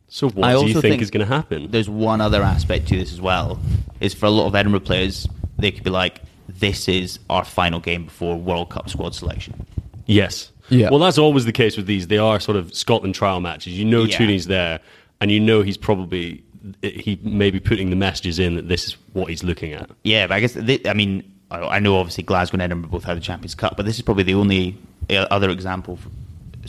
So what I do you think, think is going to happen? there's one other aspect to this as well. Is for a lot of Edinburgh players, they could be like, "This is our final game before World Cup squad selection." Yes. Yeah. Well, that's always the case with these. They are sort of Scotland trial matches. You know, Yeah. Tooney's there, and you know he's probably he may be putting the messages in that this is what he's looking at. Yeah, but I guess thi- I mean I I know obviously Glasgow and Edinburgh both had the Champions Cup, but this is probably the only uh, other example f-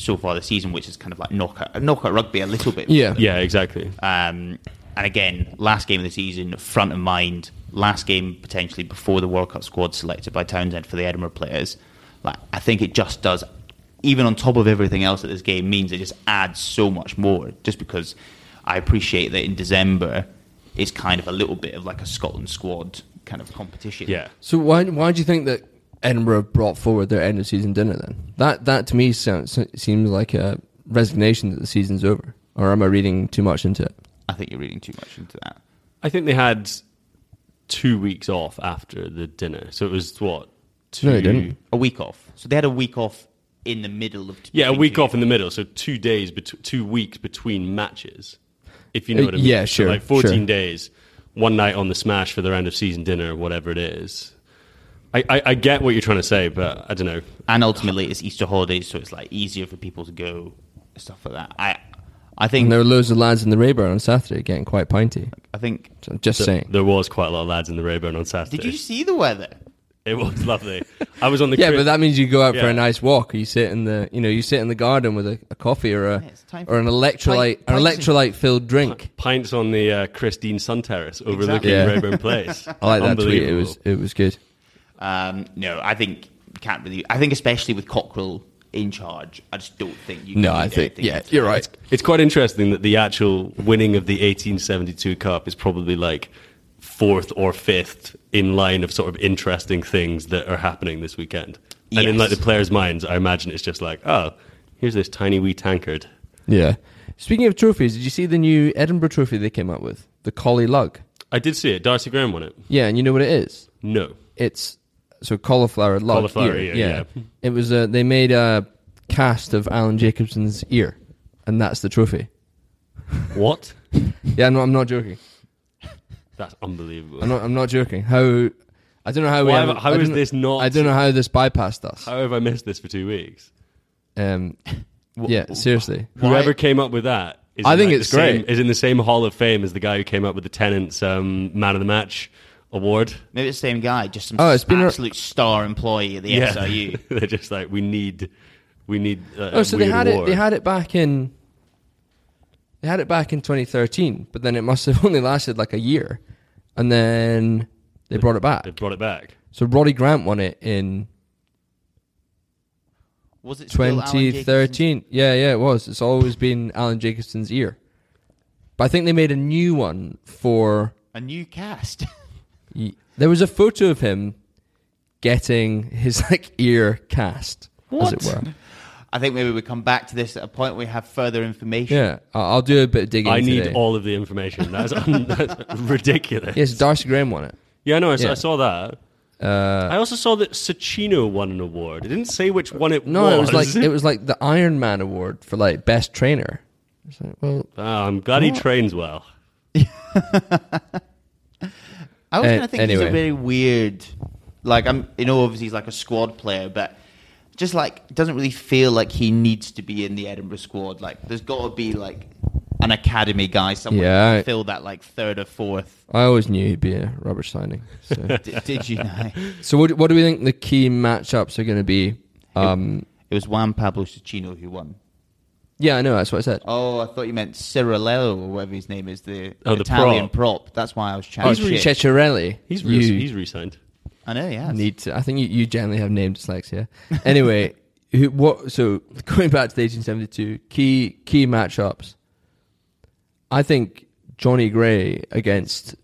so far this season which is kind of like knockout knockout rugby a little bit. Yeah. Yeah, exactly. Um, and again, last game of the season, front of mind. Last game potentially before the World Cup squad selected by Townsend for the Edinburgh players. Like I think it just does, even on top of everything else that this game means, it just adds so much more. Just because I appreciate that in December, it's kind of a little bit of like a Scotland squad kind of competition. Yeah. So why why do you think that Edinburgh brought forward their end of season dinner then? That that to me sounds seems like a resignation that the season's over. Or am I reading too much into it? I think you're reading too much into that. I think they had two weeks off after the dinner, so it was what? Two, No, they didn't. A week off. So they had a week off in the middle of. Yeah, a week two off in the middle, so two days, bet- two weeks between matches. If you know Uh, what I mean. yeah, So sure, like fourteen sure. days, one night on the smash for their end of season dinner, whatever it is. I, I, I get what you're trying to say, but I don't know. and ultimately it's Easter holidays, so it's like easier for people to go stuff like that. I, I think, And there were loads of lads in the Raeburn on Saturday getting quite pinty. I think. Just There- saying. There was quite a lot of lads in the Raeburn on Saturday. Did you see the weather? It was lovely. I was on the Yeah, cri- but that means you go out for Yeah. a nice walk. You sit in the, you know, you sit in the garden with a, a coffee or a Yeah, it's time or an electrolyte, pint- an pints and- electrolyte filled drink. pints on the uh, Christine Sun Terrace overlooking Exactly. Yeah. Raeburn Place. *laughs* I like that tweet. It Unbelievable. was it was good. Um, no, I think can't really. I think especially with Cockerill in charge, I just don't think you. Can No, I think anything yeah, you're it. right. It's quite interesting that the actual winning of the 1872 Cup is probably like fourth or fifth in line of sort of interesting things that are happening this weekend. And in like the players' minds, I imagine it's just like, oh, here's this tiny wee tankard. Yeah. Speaking of trophies, did you see the new Edinburgh trophy they came up with? The Collie Lug. I did see it. Darcy Graham won it. Yeah, and you know what it is? No. It's so cauliflower lug. Cauliflower ear, ear, yeah. It was uh, they made a cast of Allan Jacobsen's ear, and that's the trophy. What? *laughs* Yeah, no, I'm not joking. That's unbelievable. I'm not. I'm not joking. How? I don't know how. we Why- haven't- how I is don't- this not- I don't know how this bypassed us. How have I missed this for two weeks? Um, yeah, seriously. Whoever came up with that is I in, think like, it's the same- great. is in the same hall of fame as the guy who came up with the Tennent's um, Man of the Match award. Maybe it's the same guy, just some Oh, it's been a- absolute star employee at the SRU. *laughs* They're just like we need, we need. Uh, Oh, so a they weird had it. award. They had it back in. They had it back in 2013, but then it must have *laughs* only lasted like a year, and then they brought it back. They brought it back. So Roddy Grant won it in Was it still Allan Jacobsen's- 2013. Yeah, yeah, it was. It's always been Allan Jacobsen's ear, but I think they made a new one for. A new cast. *laughs* There was a photo of him getting his like ear cast, as it were. I think maybe we come back to this at a point where we have further information. Yeah, I- I'll do a bit of digging. I need today. all of the information. That's, un- *laughs* that's ridiculous. Yes, Darcy Graham won it. Yeah, no, I, saw- Yeah. I saw that. Uh, I also saw that Socino won an award. It didn't say which one it was. no, was. it was like it was like the Iron Man award for like best trainer. It's like, well, Oh, *laughs* I'm glad he trains well. *laughs* I was Uh, kind of think he's anyway. a very weird. Like I'm, you know, obviously he's like a squad player, but just like doesn't really feel like he needs to be in the Edinburgh squad. Like there's got to be like an academy guy somewhere Yeah, to I- fill that like third or fourth. I always knew he'd be a rubbish signing. So, *laughs* D- did you know? so what, what do we think the key matchups are going to be? Um, It was Juan Pablo Socino who won. yeah, I know. That's what I said. Oh, I thought you meant Cirilello or whatever his name is, the Oh, the Italian prop. prop. That's why I was Oh, chatting shit. Ceccarelli. He's you re- he's re-signed. I know, yeah. need to. I think you, you generally have name dyslexia. *laughs* Anyway, who, what? So *laughs* going back to the 1872 key key matchups. I think Jonny Gray against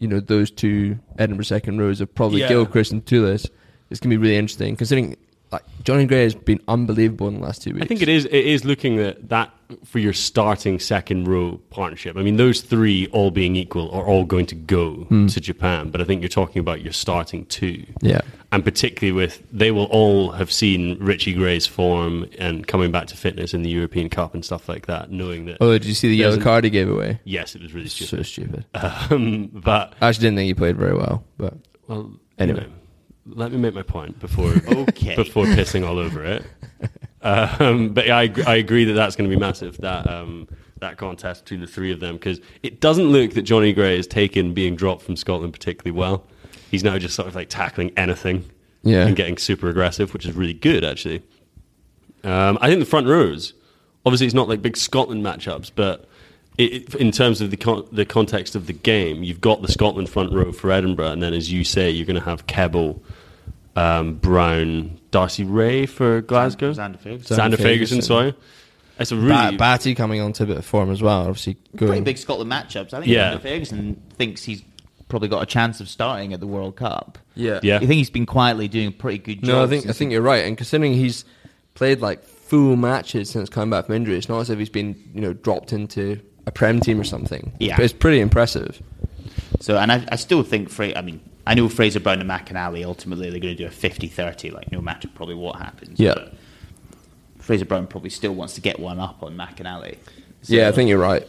you know those two Edinburgh second rows of probably Yeah. Gilchrist and Toolis is going to be really interesting considering like Jonny Gray has been unbelievable in the last two weeks. I think it is. It is looking at that for your starting second row partnership. I mean, those three all being equal are all going to go to Japan, but I think you're talking about your starting two. Yeah. and particularly with they will all have seen Richie Gray's form and coming back to fitness in the European Cup and stuff like that, knowing that. Oh, did you see the yellow card he gave away? Yes, it was really stupid. So stupid. stupid. Um, but I actually didn't think he played very well, but well, Anyway. you know, let me make my point before *laughs* Okay. before pissing all over it. Um, but I, I agree that that's going to be massive. That um, that contest between the three of them because it doesn't look that Jonny Gray has taken being dropped from Scotland particularly well. He's now just sort of like tackling anything Yeah. and getting super aggressive, which is really good actually. Um, I think the front rows, obviously, it's not like big Scotland matchups, but it, in terms of the con- the context of the game, you've got the Scotland front row for Edinburgh, and then as you say, you're going to have Kebble, um, Brown, D'Arcy Rae for Glasgow, Zander Fagerson. Zander Zander Fagerson. Fagerson. Sorry, it's a Ba- really Batty coming onto a bit of form as well. Obviously, Pretty big Scotland matchups. I think Yeah. Zander Fagerson thinks he's probably got a chance of starting at the World Cup. yeah, Yeah. I think he's been quietly doing a pretty good job. No, I think I think he- you're right. And considering he's played like full matches since coming back from injury, it's not as if he's been you know dropped into a prem team or something. Yeah. But it's pretty impressive. So, and I, I still think, Fra- I mean, I know Fraser Brown and McInally ultimately they're going to do a 50-30, like no matter probably what happens. Yeah. But Fraser Brown probably still wants to get one up on McInally. So yeah, I think you're right.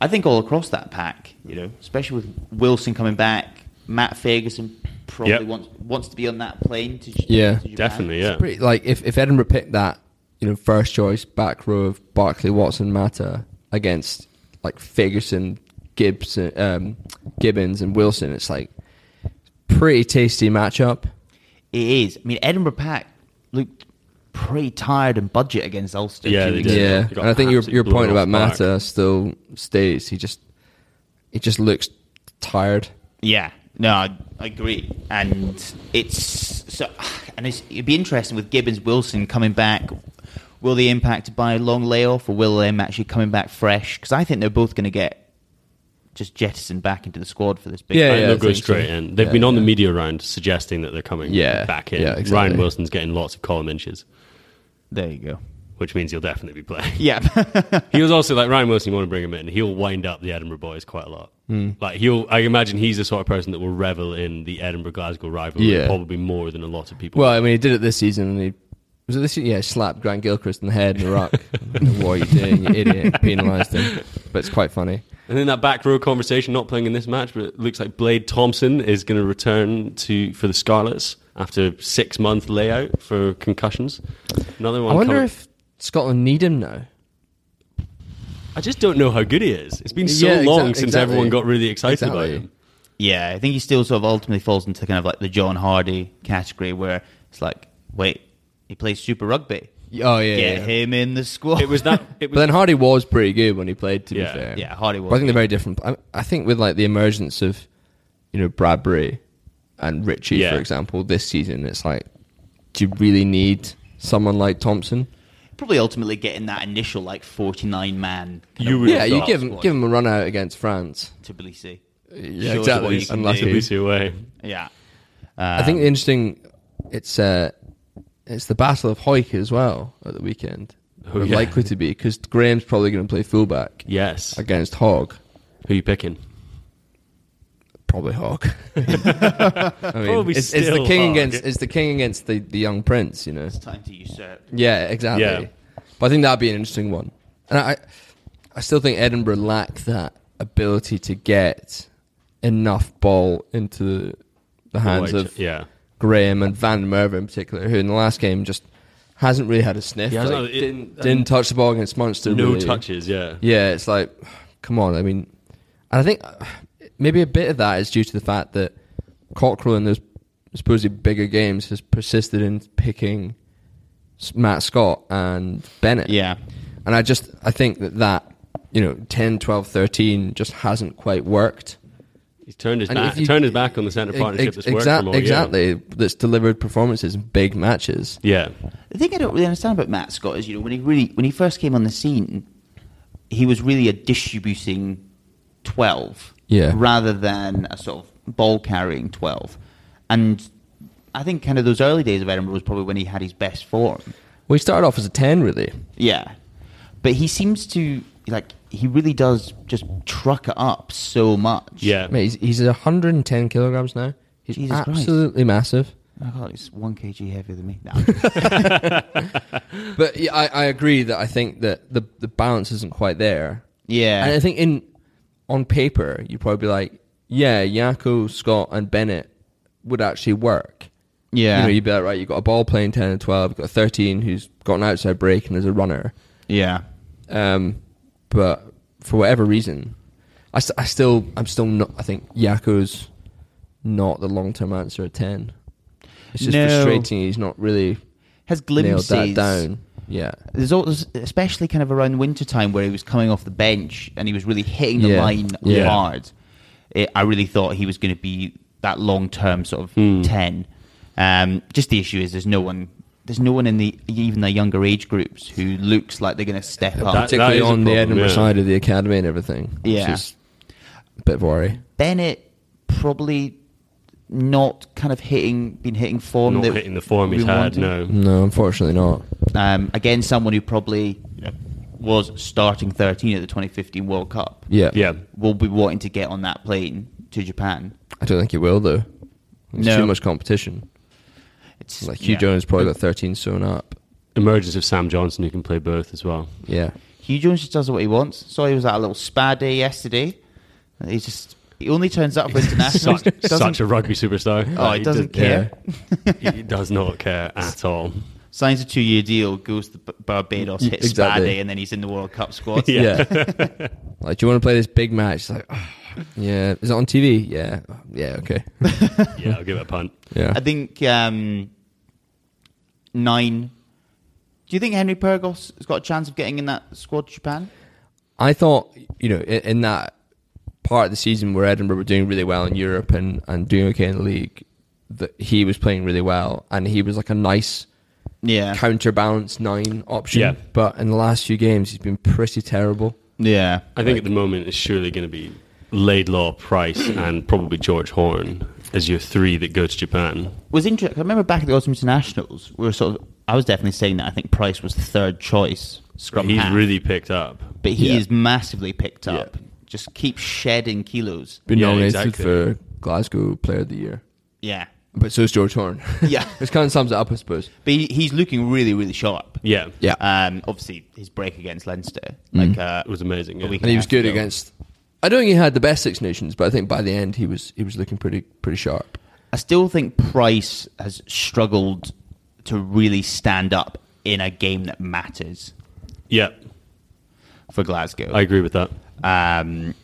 I think all across that pack, you know, especially with Wilson coming back, Matt Fagerson probably Yep. wants wants to be on that plane to J- Yeah. to Japan. definitely yeah. Pretty, like if, if Edinburgh picked that you know first choice back row of Barclay, Watson, Mata against like Fagerson, Gibson, um, Gibbins, and Wilson, it's like pretty tasty matchup. It is. I mean, Edinburgh pack looked pretty tired and budget against Ulster. Yeah, they did. Yeah, He got and I think your your point about the park. Mata still stays. He just he just looks tired. Yeah, no, I, I agree, and it's so, and it's, it'd be interesting with Gibbins Wilson coming back. Will they impact by a long layoff, or will them actually coming back fresh? Because I think they're both going to get just jettisoned back into the squad for this big. Yeah, I fight. think yeah, they'll I go think so. straight in. They've Yeah, been on the media round suggesting that they're coming Yeah, back in. yeah, exactly. Ryan Wilson's getting lots of column inches, There you go. which means he'll definitely be playing. Yeah, *laughs* he was also like Ryan Wilson. You want to bring him in? He'll wind up the Edinburgh boys quite a lot. Hmm. Like he'll, I imagine he's the sort of person that will revel in the Edinburgh Glasgow rivalry Yeah. probably more than a lot of people. Well, I mean, he did it this season, and he was it this year? Yeah, slapped Grant Gilchrist in the head in the ruck. what are you doing, you idiot? *laughs* Penalised him, but it's quite funny. and then that back row conversation, not playing in this match, but it looks like Blade Thomson is going to return to for the Scarlets after six month layout for concussions. Another one. I wonder coming- if Scotland need him now. I just don't know how good he is. It's been so Yeah, long exact- since exactly. everyone got really excited about him. yeah. I think he still sort of ultimately falls into kind of like the John Hardie category, where it's like, wait, he plays Super Rugby. Oh yeah, Get yeah. him in the squad. It was that. It But was then Hardie was pretty good when he played. To Yeah, be fair, yeah, Hardie was. But I think they're very different. I, I think with like the emergence of, you know, Bradbury and Ritchie, Yeah. for example, this season, it's like, do you really need someone like Thomson? probably ultimately getting that initial like forty nine man. You would Yeah, you give him give him a run out against France. to Tbilisi. Yeah, Shows exactly. Unless you can Unlucky. Tbilisi away. Yeah. I think the interesting, it's uh, it's the Battle of Hawick as well at the weekend. Oh, Or yeah. likely to be because Graham's probably going to play fullback Yes. against Hogg. Who are you picking? Probably Hogg. *laughs* *laughs* I mean, Probably it's, it's the king Hogg. against it's the king against the, the young prince. You know. It's time to usurp. Yeah, exactly. Yeah. But I think that'd be an interesting one. And I, I still think Edinburgh lack that ability to get enough ball into the hands White- of yeah. Graham and Van Merwe in particular, who in the last game just hasn't really had a sniff. He hasn't- it- didn't, didn't touch the ball against Munster. No really. touches. Yeah. Yeah, it's like, come on. I mean, and I think uh, maybe a bit of that is due to the fact that Cockerill in those supposedly bigger games has persisted in picking Matt Scott and Bennett. Yeah. And I just, I think that that, you know, 10, 12, 13 just hasn't quite worked. He's turned his And back. if you- turned his back on the centre Ex- partnership that's ex- worked exact- for him year. Exactly. That's delivered performances in big matches. Yeah. The thing I don't really understand about Matt Scott is, you know, when he really when he first came on the scene, he was really a distributing twelve, Yeah. rather than a sort of ball carrying twelve. And I think kind of those early days of Edinburgh was probably when he had his best form. Well, he started off as a 10, really. Yeah, but he seems to like he really does just truck it up so much. Yeah. Mate, he's, he's 110 kilograms now. He's Jesus Christ. absolutely massive. Oh God, he's one kg heavier than me. No. *laughs* But yeah, I, I agree that I think that the the balance isn't quite there. yeah, And I think in on paper you'd probably be like, yeah, Jaco, Scott, and Bennett would actually work. yeah, You know, you'd be like, right, you've got a ball playing ten and twelve, you've got a thirteen who's got an outside break and is a runner. yeah. Um, but for whatever reason, I, st- I still I'm still not. I think Jaco's not the long term answer at ten. It's just No. frustrating. He's not really Has glimpses nailed that down. Yeah. There's always, especially kind of around winter time where he was coming off the bench and he was really hitting the Yeah. line Yeah. hard. It, I really thought he was going to be that long term sort of Hmm. ten. Um, just the issue is there's no one. There's no one in the even the younger age groups who looks like they're going to step up. That- Particularly is a on the problem, Edinburgh yeah. side of the academy and everything. which Yeah. is a bit of worry. Bennett probably not kind of hitting, been hitting form. Not that hitting the form he's we had. wanted. No. No, unfortunately not. Um, again, someone who probably you know, was starting 13 at the 2015 World Cup. Yeah. Yeah. will be wanting to get on that plane to Japan. I don't think he will though. There's No. too much competition. It's Like Hugh yeah. Jones probably got 13 sewn up. Emergence of Sam Johnson who can play both as well. Yeah. Huw Jones just does what he wants. So he was at a little spa day yesterday. He just he only turns up for international. Such, such a rugby superstar. Oh, Like, he doesn't does- care. he does not care at all. Signs a two-year deal, goes to Barbados, hits spa day, and then he's in the World Cup squad. Yeah. *laughs* like, do you want to play this big match? It's like, "Oh, *sighs* yeah. Is it on TV? Yeah. Yeah. Okay. *laughs* Yeah, I'll give it a punt. Yeah. I think um, nine. Do you think Henry Pyrgos has got a chance of getting in that squad to Japan? I thought, you know, in, in that part of the season where Edinburgh were doing really well in Europe and, and doing okay in the league, that he was playing really well and he was like a nice Yeah, counterbalance nine option. Yeah. But in the last few games, he's been pretty terrible. yeah. I think at the moment it's surely going to be Laidlaw, Price, and probably George Horn as your three that go to Japan. was interesting. I remember back at the Autumn Internationals, we were sort of. I was definitely saying that I think Price was the third choice scrum He's half, really picked up. but he Yeah. is massively picked up. Just keeps shedding kilos. Been Yeah, nominated exactly. for Glasgow Player of the Year. Yeah, But so is George Horn. *laughs* Yeah. Which kind of sums it up, I suppose. but he, he's looking really, really sharp. Yeah, Yeah. Um, obviously his break against Leinster, like uh, it was amazing. Yeah. and he was good ago. against. I don't think he had the best Six Nations, but I think by the end he was he was looking pretty pretty sharp. I still think Price has struggled to really stand up in a game that matters yeah, for Glasgow. I agree with that. um,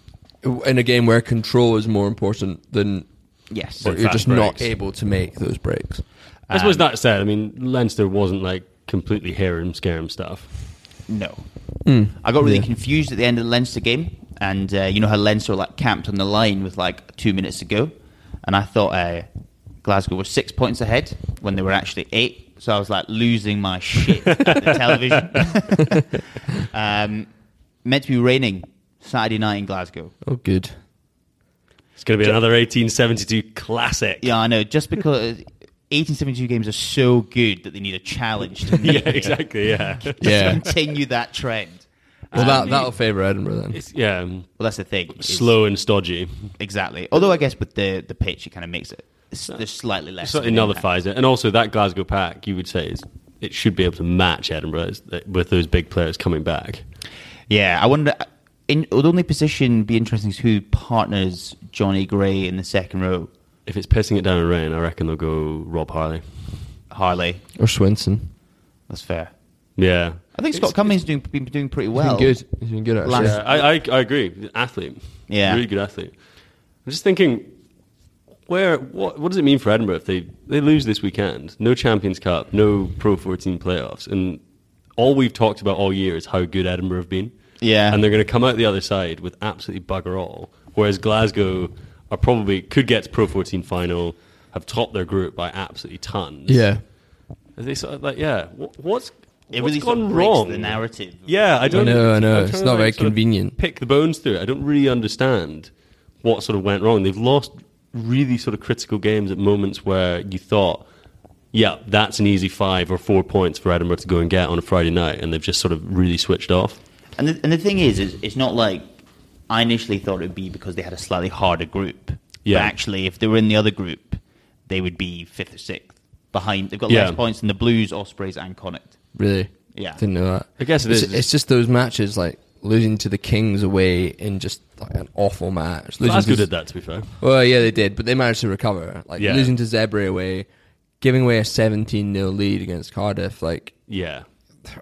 In a game where control is more important than yes, but you're fast just not able to make those breaks. I suppose that said, I mean Leinster wasn't like completely harem scarum stuff. no. I got really Yeah. confused at the end of the Leinster game, and uh, you know how Leinster were, like camped on the line with like two minutes to go, and I thought uh, Glasgow were six points ahead when they were actually eight. So I was like losing my shit at the *laughs* television. *laughs* um, meant to be raining Saturday night in Glasgow. Oh, good. It's going to be another 1872 classic. Yeah, I know. Just because 1872 games are so good that they need a challenge to *laughs* yeah, exactly. Yeah, to Yeah. continue that trend. Well, that um, that'll favour Edinburgh then. it's yeah, um, Well, that's the thing. is- slow and stodgy. Exactly. Although I guess with the the pitch, it kind of makes it s- there's slightly less. slightly of nullifies it. And also that Glasgow pack, you would say, is it should be able to match Edinburgh uh, with those big players coming back. Yeah, I wonder. Uh, in, would only position be interesting is who partners Jonny Gray in the second row. If it's pissing it down in rain, I reckon they'll go Rob Harley. Harley. Or Swinson. That's fair. Yeah, I think Scott Cummings doing been doing pretty He's well. been good. He's been good actually. Last- yeah, I, I I agree. Athlete, Yeah. really good athlete. I'm just thinking, where what what does it mean for Edinburgh if they they lose this weekend? No Champions Cup, no Pro 14 playoffs, and all we've talked about all year is how good Edinburgh have been. Yeah. and they're going to come out the other side with absolutely bugger all. Whereas Glasgow are probably could get to Pro 14 final, have topped their group by absolutely tons. Yeah. Are they sort of like yeah, what, what's It what's really sort gone of wrong? the narrative. Yeah, I don't. know, I know. I'm It's not to, very sort of convenient. Pick the bones through it. I don't really understand what sort of went wrong. They've lost really sort of critical games at moments where you thought, yeah, that's an easy five or four points for Edinburgh to go and get on a Friday night, and they've just sort of really switched off. And the, and the thing is, is, it's not like I initially thought it would be because they had a slightly harder group. Yeah. But actually, if they were in the other group, they would be fifth or sixth behind. They've got Yeah. less points than the Blues, Ospreys, and Connacht. Really? Yeah. Didn't know that. I guess it it's, is. It's just those matches like losing to the Kings away in just like an awful match. Losing Glasgow to, did that, to be fair. Well, yeah, they did, but they managed to recover. Like Yeah. losing to Zebre away, giving away a 17 0 lead against Cardiff. Like Yeah,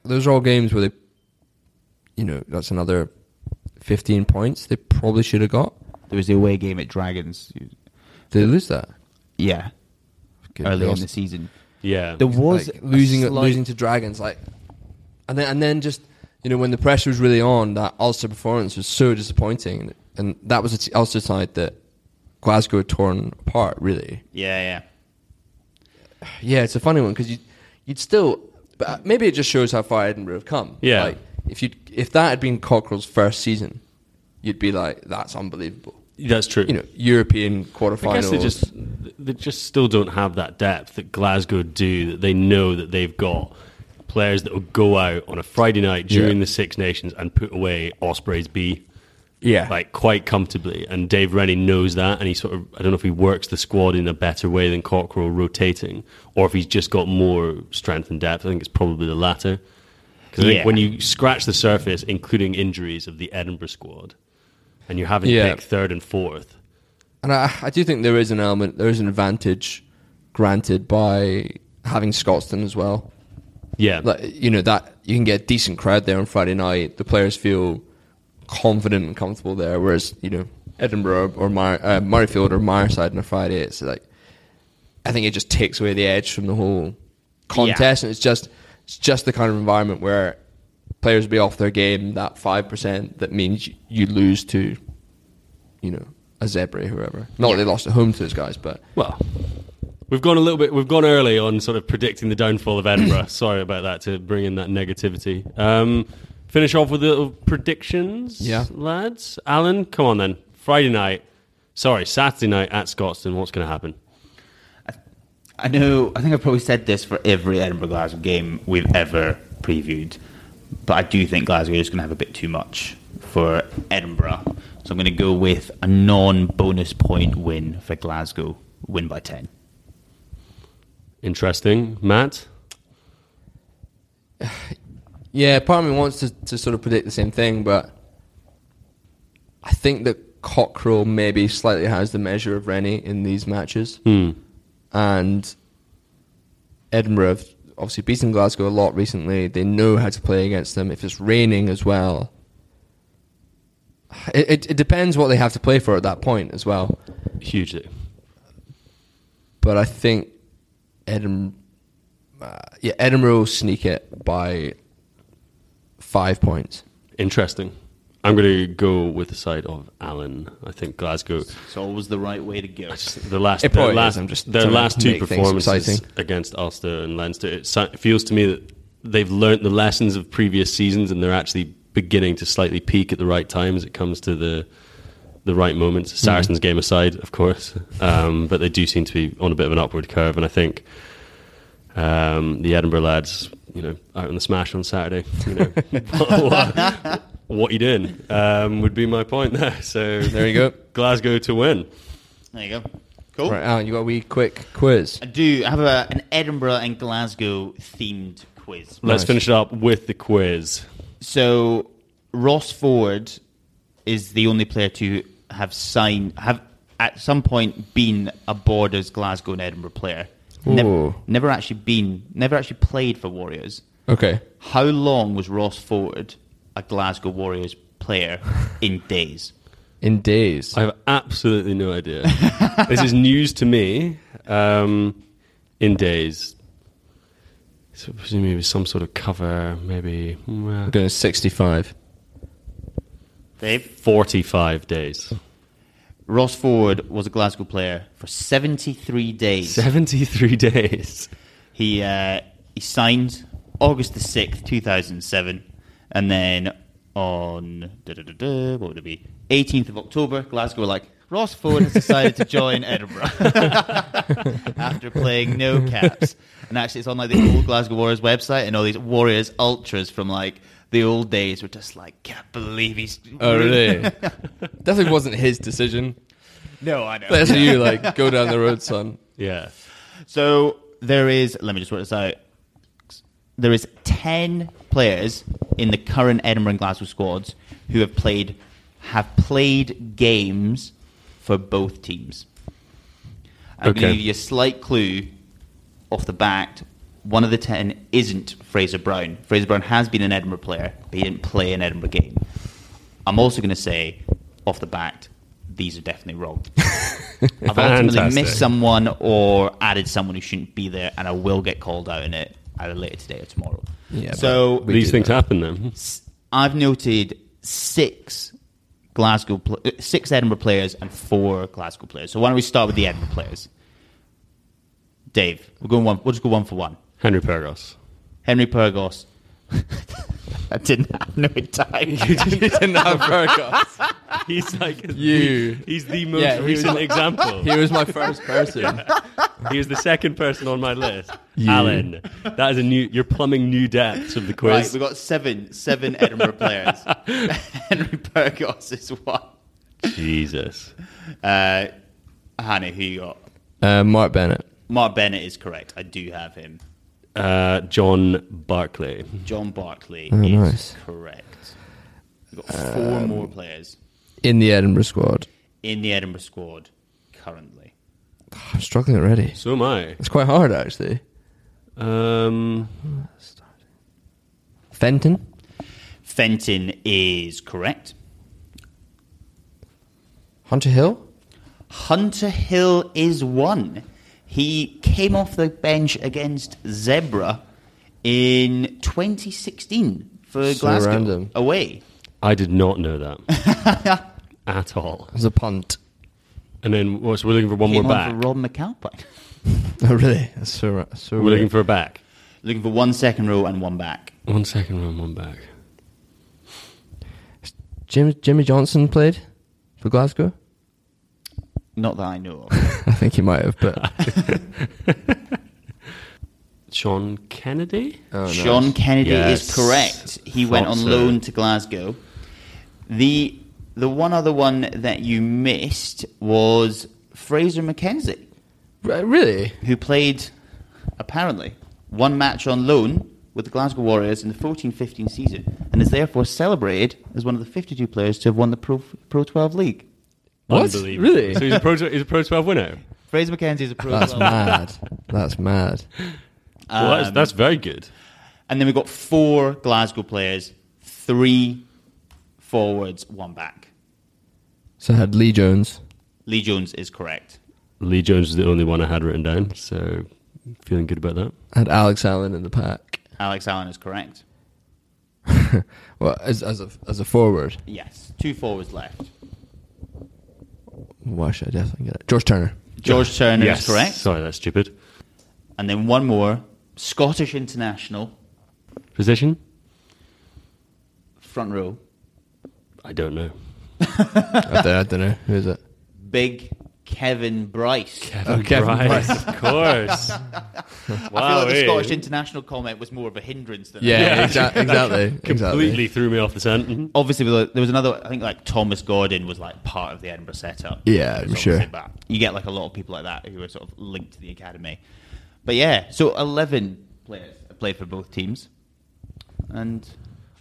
those are all games where they, you know, that's another 15 points they probably should have got. There was the away game at Dragons. Did they lose that? Yeah. Good. Early They in lost- the season. Yeah. There was like, losing slight- losing to Dragons, like, and then and then just you know when the pressure was really on, that Ulster performance was so disappointing, and that was a t- Ulster side that Glasgow had torn apart. Really, Yeah, yeah. yeah, it's a funny one because you you'd still, but uh, maybe it just shows how far Edinburgh have come. Yeah. like if you if that had been Cockerill's first season, you'd be like, that's unbelievable. That's true. You know, European I guess they just they just still don't have that depth that Glasgow do. That they know that they've got players that will go out on a Friday night during Yeah. the Six Nations and put away Ospreys B. yeah, like quite comfortably. And Dave Rennie knows that, and he sort of I don't know if he works the squad in a better way than Cockerill rotating, or if he's just got more strength and depth. I think it's probably the latter. Because Yeah. when you scratch the surface, including injuries of the Edinburgh squad, and you haven't Yeah. to pick third and fourth, And I, I do think there is an element, there is an advantage granted by having Scotstoun as well. yeah, Like, you know, that you can get a decent crowd there on Friday night. The players feel confident and comfortable there. Whereas, you know, Edinburgh or Mar- uh, Murrayfield or Myreside on a Friday, it's like, I think it just takes away the edge from the whole contest. And it's just, it's just the kind of environment where players be off their game that 5% that means you, you lose to, you know, a Zebre, whoever. Not that they lost at home to those guys, but Well, we've gone a little bit. We've gone early on sort of predicting the downfall of Edinburgh. *clears throat* Sorry about that to bring in that negativity. Um, finish off with the little predictions, Yeah. lads. Alan, come on then. Friday night. Sorry, Saturday night at Scotstoun. What's going to happen? I know. I think I've probably said this for every Edinburgh Glasgow game we've ever previewed, but I do think Glasgow is going to have a bit too much for Edinburgh. So I'm going to go with a non-bonus point win for Glasgow, win by ten. Interesting, Matt. *sighs* Yeah, part of me wants to, to sort of predict the same thing, but I think that Cockerill maybe slightly has the measure of Rennie in these matches. Hmm. And Edinburgh have obviously beaten Glasgow a lot recently. They know how to play against them. If it's raining as well, it, it, it depends what they have to play for at that point as well. Hugely. But I think Edinburgh, uh, yeah, Edinburgh will sneak it by five points. Interesting. I'm going to go with the side of Alan. I think Glasgow. It's always the right way to go. The last, It their last, is. I'm just their last two performances against Ulster and Leinster. It, it feels to me that they've learnt the lessons of previous seasons, and they're actually beginning to slightly peak at the right time as it comes to the the right moments. Saracens game aside, of course, um, but they do seem to be on a bit of an upward curve, and I think um, the Edinburgh lads, you know, out in the smash on Saturday, you know, what, *laughs* *laughs* *laughs* what you doing um, would be my point there. *laughs* So There you go. Glasgow to win. There you go. Cool. Right, Alan, you got a wee quick quiz. I do I have a, an Edinburgh and Glasgow themed quiz. Let's Nice. finish it up with the quiz. So Ross Ford is the only player to have signed have at some point been a Borders Glasgow and Edinburgh player. Never, never actually been never actually played for Warriors. Okay. How long was Ross Ford a Glasgow Warriors player *laughs* in days? In days. I have absolutely no idea. *laughs* this is news to me. Um, in days, so presumably it was some sort of cover, maybe well, I'm going 65. Dave? forty-five days. Ross Ford was a Glasgow player for 73 days. Seventy-three days. He uh, he signed August the sixth, two thousand seven, and then on da, da, da, da, what would it be? Eighteenth of October, Glasgow were like Ross Ford has decided to join *laughs* Edinburgh *laughs* after playing no caps. And actually, it's on like the old Glasgow Warriors website, and all these Warriors ultras from like the old days were just like, can't believe he's. Oh, really? *laughs* Definitely wasn't his decision. no, I know. That's you, like, go down the road, son. Yeah. So there is. Let me just work this out. There is ten players in the current Edinburgh and Glasgow squads who have played have played games for both teams. I'm going to give you a slight clue off the bat. One of the ten isn't Fraser Brown. Fraser Brown has been an Edinburgh player, but he didn't play an Edinburgh game. I'm also going to say off the bat, these are definitely wrong. *laughs* I've ultimately missed someone or added someone who shouldn't be there, and I will get called out in it either later today or tomorrow. Yeah, so These things that. happen then. I've noted six Glasgow, pl- six Edinburgh players and four Glasgow players. So why don't we start with the Edinburgh players? Dave, we're going one. We'll just go one for one. Henry Pyrgos. Henry Pyrgos. I didn't have no time. you didn't have Pyrgos. He's like You. He's the most Yeah, he was- recent example. *laughs* He was my first person. *laughs* He is the second person on my list. You. Alan, that is a new. You're plumbing new depths of the Right, quiz. we've got seven, seven Edinburgh players. *laughs* Henry Pyrgos is one. Jesus. Uh, Hannah, who you got? Uh, Mark Bennett. Mark Bennett is correct. I do have him. Uh, John Barclay. John Barclay Oh, is nice. correct. We've got four Um, more players In the Edinburgh squad. in the Edinburgh squad currently. I'm struggling already. So am I. It's quite hard, actually. Um, Fenton. Fenton is correct. Hunter Hill. Hunter Hill is one. He came off the bench against Zebre in 2016 for So Glasgow random. away. I did not know that *laughs* at all. It was a punt. And then what, so we're looking for one more Came on back. for Rob McAlpine. *laughs* Oh, really? That's so, ra- so We're weird. looking for a back. Looking for one second row and one back. One second row and one back. Jim, Jimmy Johnson played for Glasgow. Not that I know of. *laughs* I think he might have, but *laughs* Sean Kennedy? oh, nice. Sean Kennedy Yes. is correct. He went on so. Uh, loan to Glasgow. The the one other one that you missed was Fraser McKenzie, Re- really? who played apparently one match on loan with the Glasgow Warriors in the 14-15 season, and is therefore celebrated as one of the 52 players to have won the Pro, Pro 12 league. What? Unbelievable. Really? So he's a Pro, he's a Pro 12 winner? Fraser McKenzie is a Pro That's 12. mad. That's mad. well, that's, Um, that's very good. And then we've got four Glasgow players, three forwards, one back. So I had Lee Jones. Lee Jones is correct. Lee Jones is the only one I had written down, so feeling good about that. I had Alex Allen in the pack. Alex Allen is correct. *laughs* Well, as as a as a forward, Yes, two forwards left. Why should I definitely get it? George Turner. George Turner yes. is correct. Sorry, that's stupid. And then one more, Scottish international, Position? front row. I don't know. *laughs* I, don't, I don't know. Who is it? Big Kevin Bryce. Kevin, Oh, Kevin Bryce, Bryce. of course. *laughs* I feel like the? Scottish international comment was more of a hindrance than Yeah, exa- *laughs* *laughs* exactly. completely exactly. threw me off the scent. Mhm. Obviously, there was another. I think like Thomas Gordon was like part of the Edinburgh setup. Yeah, I'm sure. obviously that. You get like a lot of people like that who are sort of linked to the academy. But yeah, so eleven players played for both teams, and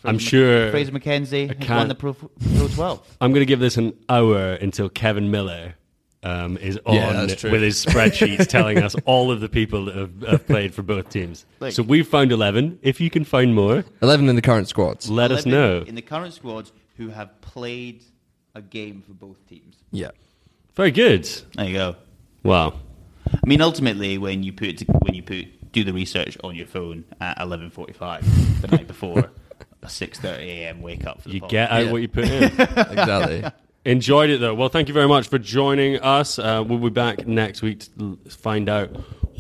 I'm sure Fraser McKenzie won the Pro, Pro 12. I'm going to give this an hour until Kevin Miller um, is on Yeah, with his spreadsheets telling us *laughs* all of the people that have, have played for both teams. Like- so we've found 11. If you can find more, 11 in the current squads. let us know. in the current squads who have played a game for both teams. Yeah. Very good. There you go. Wow. I mean, ultimately, when you put when you put do the research on your phone at eleven forty five the night before *laughs* a six thirty a.m. wake up for the You pod. get out Yeah. what you put in. *laughs* Exactly. Enjoyed it though. Well, thank you very much for joining us. Uh, we'll be back next week to find out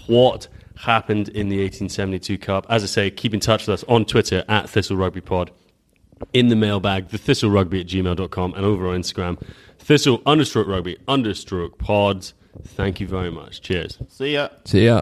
what happened in the 1872 Cup. As I say, keep in touch with us on Twitter at Thistle Rugby Pod, in the mailbag, the Thistle Rugby at gmail.com, and over on Instagram, Thistle understroke rugby understroke pods. Thank you very much. Cheers. See ya. See ya.